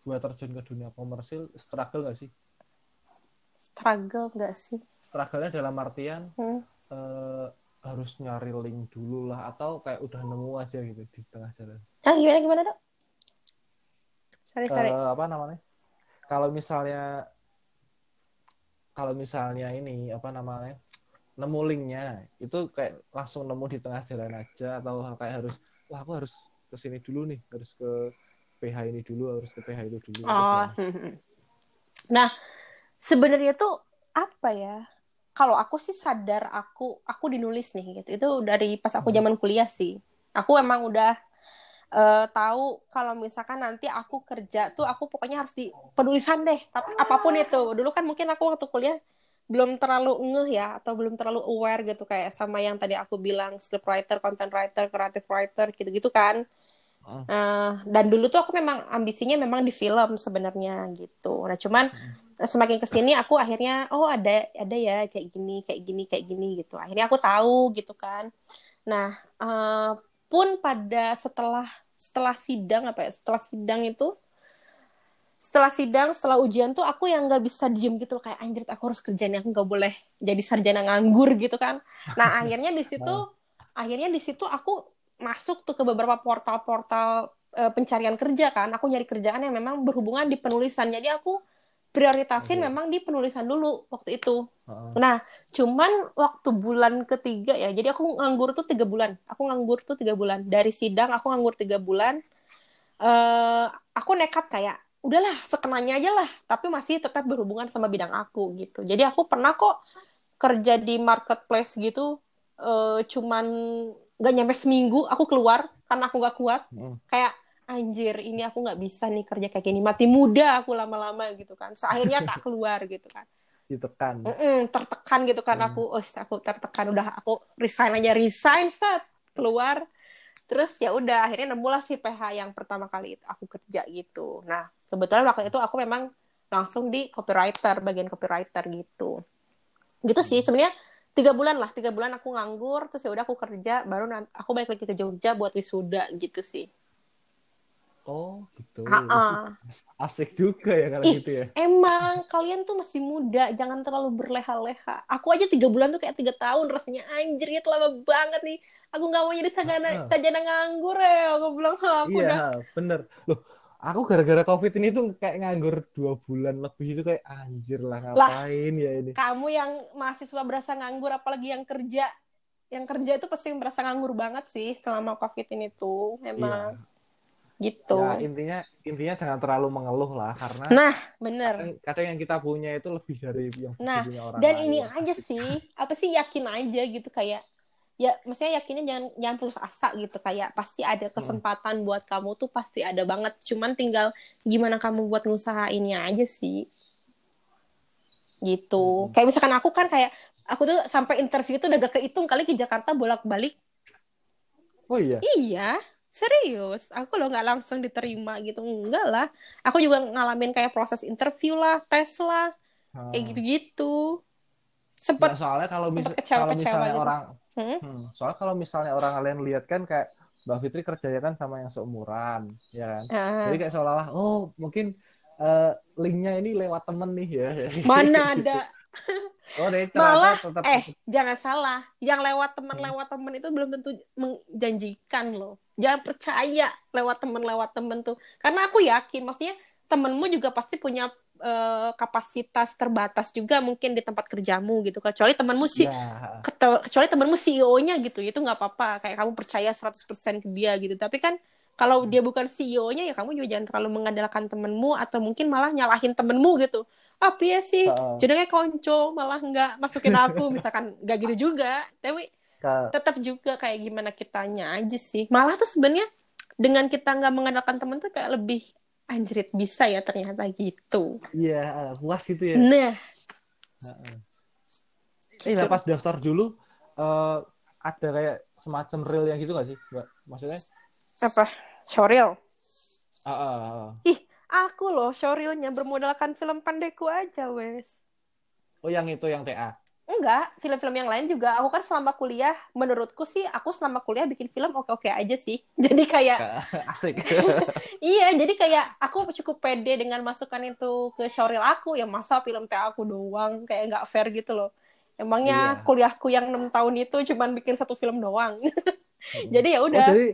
buat terjun ke dunia komersil struggle gak sih? Struggle gak sih? Struggle-nya dalam artian hmm. uh, harus nyari link dulu lah atau kayak udah nemu aja gitu di tengah jalan. Ah gimana gimana dok? Sorry sorry. Uh, apa namanya? Kalau misalnya kalau misalnya ini apa namanya nemu linknya itu kayak langsung nemu di tengah jalan aja atau kayak harus wah aku harus ke sini dulu nih harus ke PH ini dulu harus ke PH itu dulu. Oh. Nah sebenarnya tuh apa ya? kalau aku sih sadar aku aku dinulis nih gitu itu dari pas aku hmm. zaman kuliah sih aku emang udah uh, tahu kalau misalkan nanti aku kerja tuh aku pokoknya harus di penulisan deh apa pun itu dulu kan mungkin aku waktu kuliah belum terlalu ngeh ya atau belum terlalu aware gitu kayak sama yang tadi aku bilang script writer, content writer, creative writer gitu-gitu kan. Uh, dan dulu tuh aku memang ambisinya memang di film sebenarnya gitu. Nah cuman hmm. semakin ke sini aku akhirnya oh ada ada ya kayak gini kayak gini kayak gini gitu. Akhirnya aku tahu gitu kan. Nah uh, pun pada setelah setelah sidang apa ya setelah sidang itu setelah sidang setelah ujian tuh aku yang nggak bisa diem gitu kayak anjir aku harus kerja nih aku nggak boleh jadi sarjana nganggur gitu kan. Nah akhirnya di situ akhirnya di situ aku masuk tuh ke beberapa portal-portal uh, pencarian kerja kan aku nyari kerjaan yang memang berhubungan di penulisan jadi aku prioritasin okay. memang di penulisan dulu waktu itu. Uh-huh. Nah, cuman waktu bulan ketiga ya, jadi aku nganggur tuh tiga bulan. Aku nganggur tuh tiga bulan dari sidang. Aku nganggur tiga bulan. Uh, aku nekat kayak udahlah sekenanya aja lah, tapi masih tetap berhubungan sama bidang aku gitu. Jadi aku pernah kok kerja di marketplace gitu, uh, cuman gak nyampe seminggu aku keluar karena aku gak kuat. Uh. Kayak anjir ini aku nggak bisa nih kerja kayak gini. Mati muda aku lama-lama gitu kan. So, akhirnya tak keluar gitu kan. Ditekan. Mm -mm, tertekan gitu kan hmm. aku. Oh aku tertekan. Udah aku resign aja resign set keluar. Terus ya udah akhirnya nemulah si PH yang pertama kali itu aku kerja gitu. Nah kebetulan waktu itu aku memang langsung di copywriter bagian copywriter gitu. Gitu sih hmm. sebenarnya tiga bulan lah tiga bulan aku nganggur terus ya udah aku kerja baru aku balik lagi ke Jogja buat wisuda gitu sih Oh gitu. Ha-ha. Asik juga ya kalau gitu ya. Emang kalian tuh masih muda, jangan terlalu berleha-leha. Aku aja tiga bulan tuh kayak tiga tahun rasanya anjir ya lama banget nih. Aku nggak mau jadi sarjana sarjana nganggur ya. Aku bilang aku iya, udah. bener. Loh, aku gara-gara covid ini tuh kayak nganggur dua bulan lebih itu kayak anjir lah ngapain lah, ya ini. Kamu yang mahasiswa berasa nganggur, apalagi yang kerja yang kerja itu pasti merasa nganggur banget sih selama covid ini tuh emang. Iya gitu ya intinya intinya jangan terlalu mengeluh lah karena nah bener kadang, kadang yang kita punya itu lebih dari yang nah punya orang dan lain. ini aja sih apa sih yakin aja gitu kayak ya maksudnya yakinnya jangan jangan putus asa gitu. Kayak pasti ada kesempatan hmm. buat kamu tuh pasti ada banget. Cuman tinggal gimana kamu buat ngusahainnya aja sih. Gitu. Hmm. kayak misalkan aku kan kayak aku tuh sampai interview tuh udah gak kehitung kali ke Jakarta bolak balik oh iya? Iya serius. Aku lo nggak langsung diterima gitu. Enggak lah. Aku juga ngalamin kayak proses interview lah tes lah. Hmm. kayak gitu-gitu. Sempat soalnya kalau, mis kalau misalnya gitu. orang hmm? Hmm, soalnya kalau misalnya orang kalian lihat kan kayak Mbak Fitri kerjanya kan sama yang seumuran ya kan? Uh. jadi kayak seolah-olah oh mungkin uh, linknya ini lewat temen nih ya. Mana ada? Oh, malah tetap... eh jangan salah. Yang lewat teman hmm. lewat teman itu belum tentu menjanjikan loh. Jangan percaya lewat teman lewat teman tuh. Karena aku yakin maksudnya temenmu juga pasti punya uh, kapasitas terbatas juga mungkin di tempat kerjamu gitu kecuali temanmu sih ya. kecuali temanmu CEO-nya gitu itu nggak apa-apa. Kayak kamu percaya 100% ke dia gitu. Tapi kan kalau dia bukan CEO-nya ya kamu juga jangan terlalu mengandalkan temenmu atau mungkin malah nyalahin temenmu gitu. Apa ya sih? Uh. jadinya konco malah nggak masukin aku. Misalkan nggak gitu juga. Tapi tetap juga kayak gimana kitanya aja sih. Malah tuh sebenarnya dengan kita nggak mengandalkan temen tuh kayak lebih anjrit bisa ya ternyata gitu. Iya uh, puas gitu ya. Nah. Uh-uh. eh nah, pas daftar dulu uh, ada kayak semacam real yang gitu gak sih mbak? Maksudnya? Apa? Showreel? Uh, uh, uh. ih aku loh showreelnya bermodalkan film pandaiku aja wes. Oh yang itu yang TA enggak film-film yang lain juga. Aku kan selama kuliah menurutku sih aku selama kuliah bikin film oke-oke aja sih. Jadi kayak asik. Iya jadi kayak aku cukup pede dengan masukan itu ke showreel aku. Yang masa film TA aku doang kayak nggak fair gitu loh. Emangnya iya. kuliahku yang enam tahun itu cuman bikin satu film doang? Jadi ya oh, udah. oh, jadi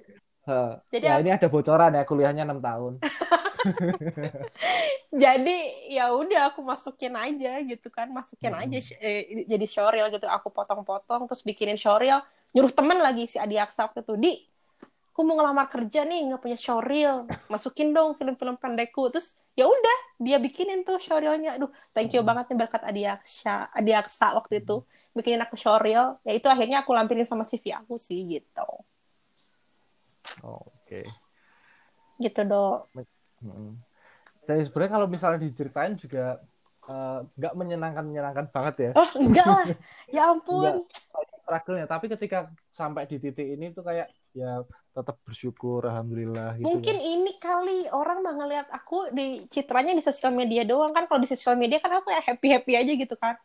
jadi ya ini ada bocoran ya kuliahnya enam tahun. Jadi ya udah aku masukin aja gitu kan, masukin hmm. aja eh, jadi showreel gitu. Aku potong-potong terus bikinin showreel, nyuruh temen lagi si Adi Aksa waktu itu di aku mau ngelamar kerja nih nggak punya showreel masukin dong film-film pendekku terus ya udah dia bikinin tuh showreelnya aduh thank you hmm. banget nih berkat Adi Aksa Adi Aksa waktu itu bikinin aku showreel ya itu akhirnya aku lampirin sama CV aku sih gitu Oh, Oke. Okay. Gitu dong. Hmm. Saya sebenarnya kalau misalnya diceritain juga eh, nggak uh, menyenangkan menyenangkan banget ya. Oh enggak lah, ya ampun. struggle Tapi ketika sampai di titik ini tuh kayak ya tetap bersyukur, alhamdulillah. Gitu Mungkin ya. ini kali orang mah ngeliat aku di citranya di sosial media doang kan. Kalau di sosial media kan aku ya happy happy aja gitu kan.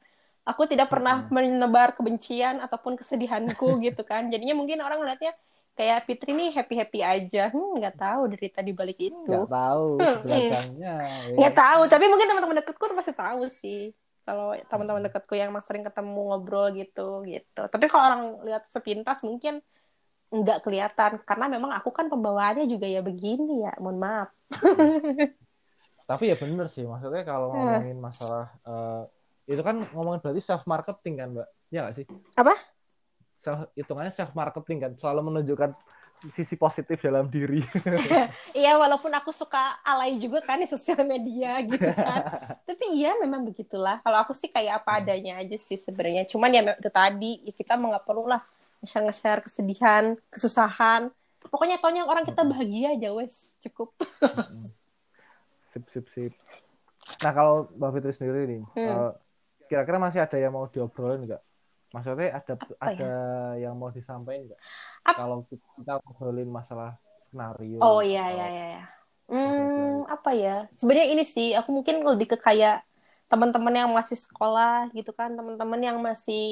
Aku tidak pernah hmm. menebar kebencian ataupun kesedihanku gitu kan. Jadinya mungkin orang ngeliatnya kayak Fitri nih happy happy aja. Hmm nggak tahu derita di balik itu. Nggak tahu hmm, belakangnya ya. nggak tahu tapi mungkin teman-teman dekatku pasti tahu sih. Kalau teman-teman hmm. dekatku yang sering ketemu ngobrol gitu gitu. Tapi kalau orang lihat sepintas mungkin nggak kelihatan. Karena memang aku kan pembawaannya juga ya begini ya mohon maaf. Tapi ya bener sih maksudnya kalau hmm. ngomongin masalah uh, itu kan ngomongin berarti self marketing kan mbak? Ya nggak sih? Apa self hitungannya self marketing kan selalu menunjukkan sisi positif dalam diri. iya walaupun aku suka alay juga kan di sosial media gitu kan. Tapi iya memang begitulah. Kalau aku sih kayak apa adanya aja sih sebenarnya. Cuman ya itu tadi ya kita nggak perlu lah nge-share kesedihan, kesusahan. Pokoknya taunya orang kita bahagia aja wes cukup. Sip sip sip. Nah kalau Mbak Fitri sendiri nih, hmm. uh, kira-kira masih ada yang mau diobrolin nggak? Maksudnya ada Apa ada ya? yang mau disampaikan nggak? Kalau kita ngobrolin masalah skenario. Oh iya iya iya. iya. Hmm, apa ya? Sebenarnya ini sih aku mungkin lebih ke kayak teman-teman yang masih sekolah gitu kan, teman-teman yang masih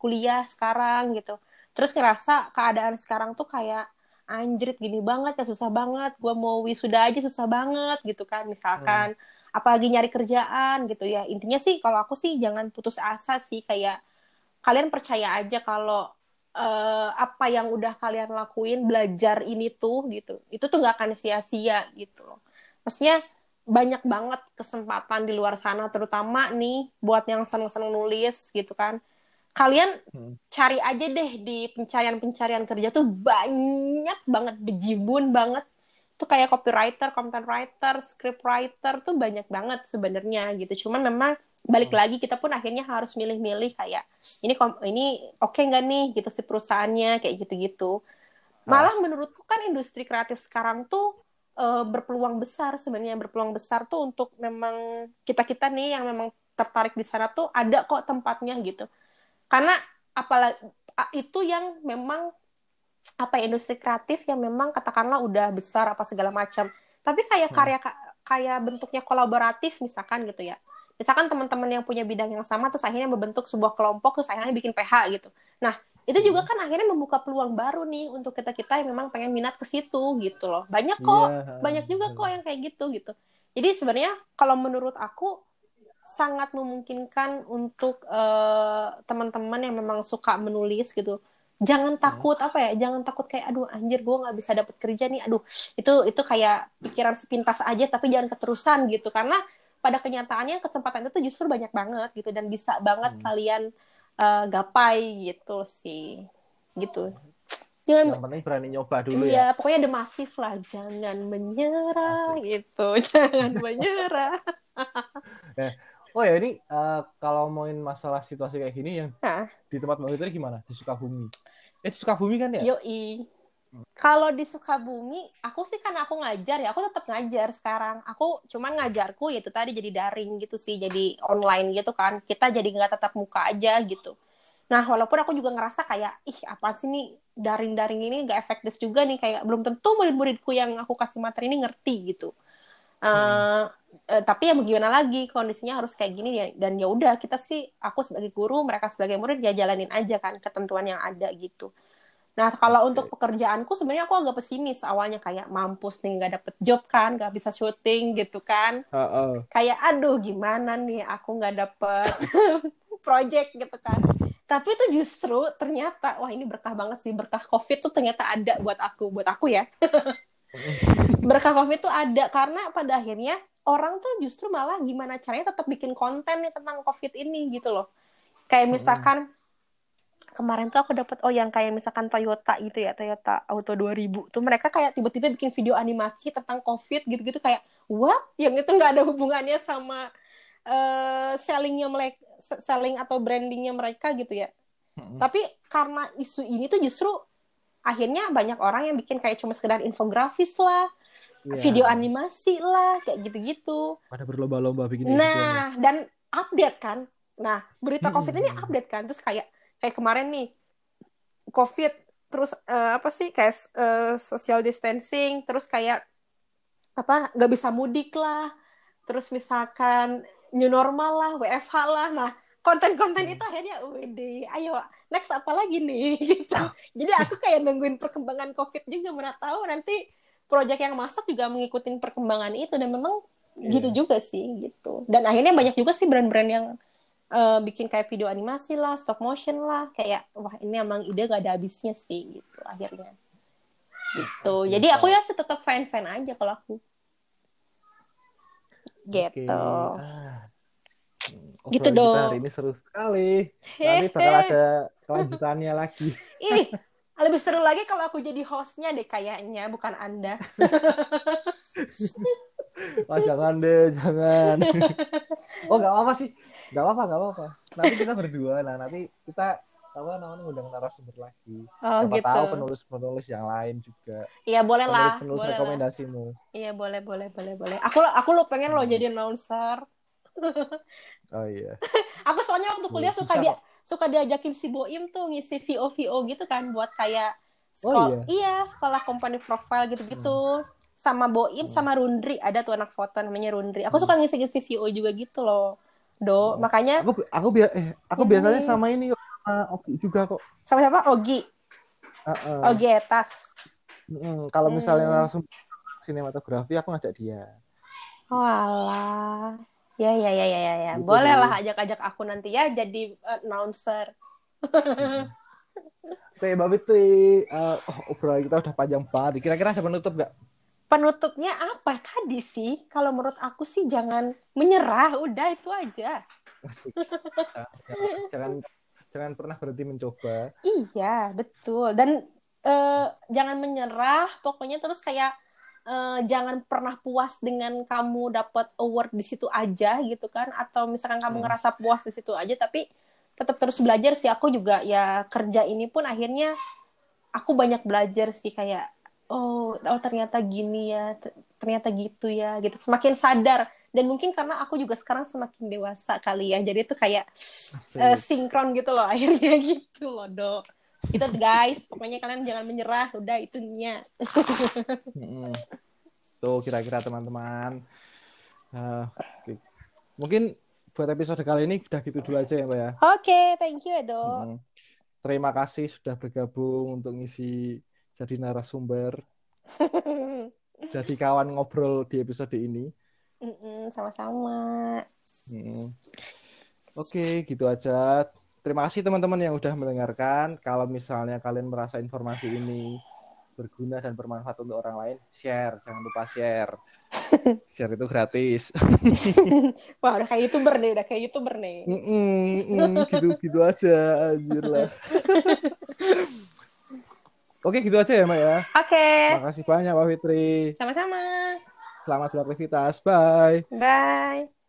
kuliah sekarang gitu. Terus ngerasa keadaan sekarang tuh kayak anjrit gini banget ya susah banget. Gua mau wisuda aja susah banget gitu kan misalkan. Hmm. Apalagi nyari kerjaan gitu ya. Intinya sih kalau aku sih jangan putus asa sih kayak kalian percaya aja kalau uh, apa yang udah kalian lakuin belajar ini tuh gitu itu tuh nggak akan sia-sia gitu loh maksudnya banyak banget kesempatan di luar sana terutama nih buat yang seneng-seneng nulis gitu kan kalian hmm. cari aja deh di pencarian-pencarian kerja tuh banyak banget bejibun banget tuh kayak copywriter, content writer, script writer tuh banyak banget sebenarnya gitu. Cuman memang balik hmm. lagi kita pun akhirnya harus milih-milih kayak ini ini oke okay nggak nih gitu si perusahaannya kayak gitu-gitu malah hmm. menurutku kan industri kreatif sekarang tuh uh, berpeluang besar sebenarnya berpeluang besar tuh untuk memang kita kita nih yang memang tertarik di sana tuh ada kok tempatnya gitu karena apalagi itu yang memang apa ya, industri kreatif yang memang katakanlah udah besar apa segala macam tapi kayak hmm. karya kayak bentuknya kolaboratif misalkan gitu ya misalkan teman-teman yang punya bidang yang sama terus akhirnya membentuk sebuah kelompok terus akhirnya bikin PH gitu nah itu juga hmm. kan akhirnya membuka peluang baru nih untuk kita kita yang memang pengen minat ke situ gitu loh banyak kok yeah. banyak juga kok yang kayak gitu gitu jadi sebenarnya kalau menurut aku sangat memungkinkan untuk uh, teman-teman yang memang suka menulis gitu jangan hmm. takut apa ya jangan takut kayak aduh anjir gue nggak bisa dapet kerja nih aduh itu itu kayak pikiran sepintas aja tapi jangan keterusan gitu karena pada kenyataannya kesempatan itu justru banyak banget gitu dan bisa banget hmm. kalian uh, gapai gitu sih gitu jangan yang penting berani nyoba dulu iya, ya pokoknya ada masif lah jangan menyerah Asik. gitu jangan menyerah eh, Oh ya ini uh, kalau main masalah situasi kayak gini yang Hah? di tempat mau itu gimana? Di Sukabumi. Eh di Sukabumi kan ya? Yoi. Kalau di Sukabumi, aku sih kan aku ngajar ya, aku tetap ngajar sekarang. Aku cuman ngajarku ya itu tadi jadi daring gitu sih, jadi online gitu kan. Kita jadi nggak tetap muka aja gitu. Nah, walaupun aku juga ngerasa kayak, ih apa sih nih daring-daring ini nggak efektif juga nih, kayak belum tentu murid-muridku yang aku kasih materi ini ngerti gitu. Uh, uh, tapi ya bagaimana lagi kondisinya harus kayak gini ya dan ya udah kita sih aku sebagai guru mereka sebagai murid ya jalanin aja kan ketentuan yang ada gitu nah kalau okay. untuk pekerjaanku sebenarnya aku agak pesimis. Awalnya kayak mampus nih nggak dapet job kan nggak bisa syuting gitu kan. Uh -uh. kayak aduh gimana nih? Aku nggak dapet project gitu kan. Tapi itu justru ternyata wah ini berkah banget sih. Berkah covid tuh ternyata ada buat aku buat aku ya. Berkah covid itu ada karena pada akhirnya orang tuh justru malah gimana caranya tetap bikin konten nih tentang covid ini gitu loh. Kayak misalkan hmm. Kemarin tuh aku dapat oh yang kayak misalkan Toyota gitu ya Toyota Auto 2000 tuh mereka kayak tiba-tiba bikin video animasi tentang covid gitu-gitu kayak what? Yang itu nggak ada hubungannya sama uh, sellingnya mereka selling atau brandingnya mereka gitu ya. Hmm. tapi karena isu ini tuh justru akhirnya banyak orang yang bikin kayak cuma sekedar infografis lah yeah. video animasi lah kayak gitu-gitu. Pada berlomba-lomba bikin nah gitu, dan update kan. Nah berita covid ini update kan. Terus kayak kayak kemarin nih covid terus uh, apa sih kayak uh, social distancing terus kayak apa nggak bisa mudik lah. Terus misalkan new normal lah WFH lah. Nah konten-konten hmm. itu akhirnya WD ayo next apa lagi nih? Gitu. Jadi aku kayak nungguin perkembangan covid juga mana tahu nanti proyek yang masuk juga mengikuti perkembangan itu. Dan memang yeah. gitu juga sih gitu. Dan akhirnya banyak juga sih brand-brand yang uh, bikin kayak video animasi lah stop motion lah kayak wah ini emang ide gak ada habisnya sih gitu akhirnya gitu jadi aku ya tetap fan fan aja kalau aku gitu okay. ah gitu dong. hari ini seru sekali. Nanti bakal ada kelanjutannya lagi. Ih, lebih seru lagi kalau aku jadi hostnya deh kayaknya, bukan Anda. Wah, jangan deh, jangan. oh, gak apa-apa sih. Gak apa-apa, gak apa-apa. Nanti kita berdua, nah nanti kita apa namanya ngundang narasumber lagi. Oh, Siapa gitu. tahu penulis-penulis yang lain juga. Iya, boleh lah. Penulis boleh rekomendasimu. Lah. Iya, boleh, boleh, boleh, boleh. Aku aku lo pengen hmm. lo jadi announcer. Oh iya. aku soalnya waktu kuliah suka dia suka diajakin si Boim tuh ngisi VO VO gitu kan buat kayak sekolah oh, iya. iya sekolah company profile gitu-gitu. Hmm. Sama Boim hmm. sama Rundri ada tuh anak foto namanya Rundri. Aku hmm. suka ngisi-ngisi VO juga gitu loh. Do, hmm. makanya aku aku bi eh, aku ini. biasanya sama ini uh, Ogi juga kok. Sama siapa? Ogi. Uh -uh. Ogi Etas. Hmm, kalau misalnya hmm. langsung sinematografi aku ngajak dia. Oh alah. Ya ya ya ya ya. ya. Gitu Boleh lah ajak-ajak aku nanti ya jadi announcer. Oke, Mbak Fitri, uh, oh, obrolan kita udah panjang banget. Kira-kira ada penutup nggak? Penutupnya apa tadi sih? Kalau menurut aku sih jangan menyerah, udah itu aja. jangan jangan pernah berhenti mencoba. Iya, betul. Dan uh, jangan menyerah, pokoknya terus kayak uh, jangan pernah puas dengan kamu dapat award di situ aja gitu kan atau misalkan kamu hmm. ngerasa puas di situ aja tapi tetap terus belajar sih aku juga ya kerja ini pun akhirnya aku banyak belajar sih kayak oh oh ternyata gini ya ternyata gitu ya gitu. Semakin sadar. Dan mungkin karena aku juga sekarang semakin dewasa kali ya. Jadi itu kayak uh, sinkron gitu loh akhirnya gitu loh dok. Itu guys pokoknya kalian jangan menyerah. Udah itunya tuh kira-kira teman-teman. Uh, okay. mungkin buat episode kali ini udah gitu dulu aja ya mbak ya? Oke okay, thank you Edo hmm. terima kasih sudah bergabung untuk ngisi jadi narasumber jadi kawan ngobrol di episode ini sama-sama mm. oke okay, gitu aja terima kasih teman-teman yang udah mendengarkan. Kalau misalnya kalian merasa informasi ini berguna dan bermanfaat untuk orang lain, share. Jangan lupa share. share itu gratis. Wah, udah kayak youtuber nih, udah kayak youtuber nih. Mm -mm, mm, gitu gitu aja, anjir lah. Oke, gitu aja ya, Mbak ya. Oke. Okay. Makasih banyak, Mbak Fitri. Sama-sama. Selamat beraktivitas. Bye. Bye.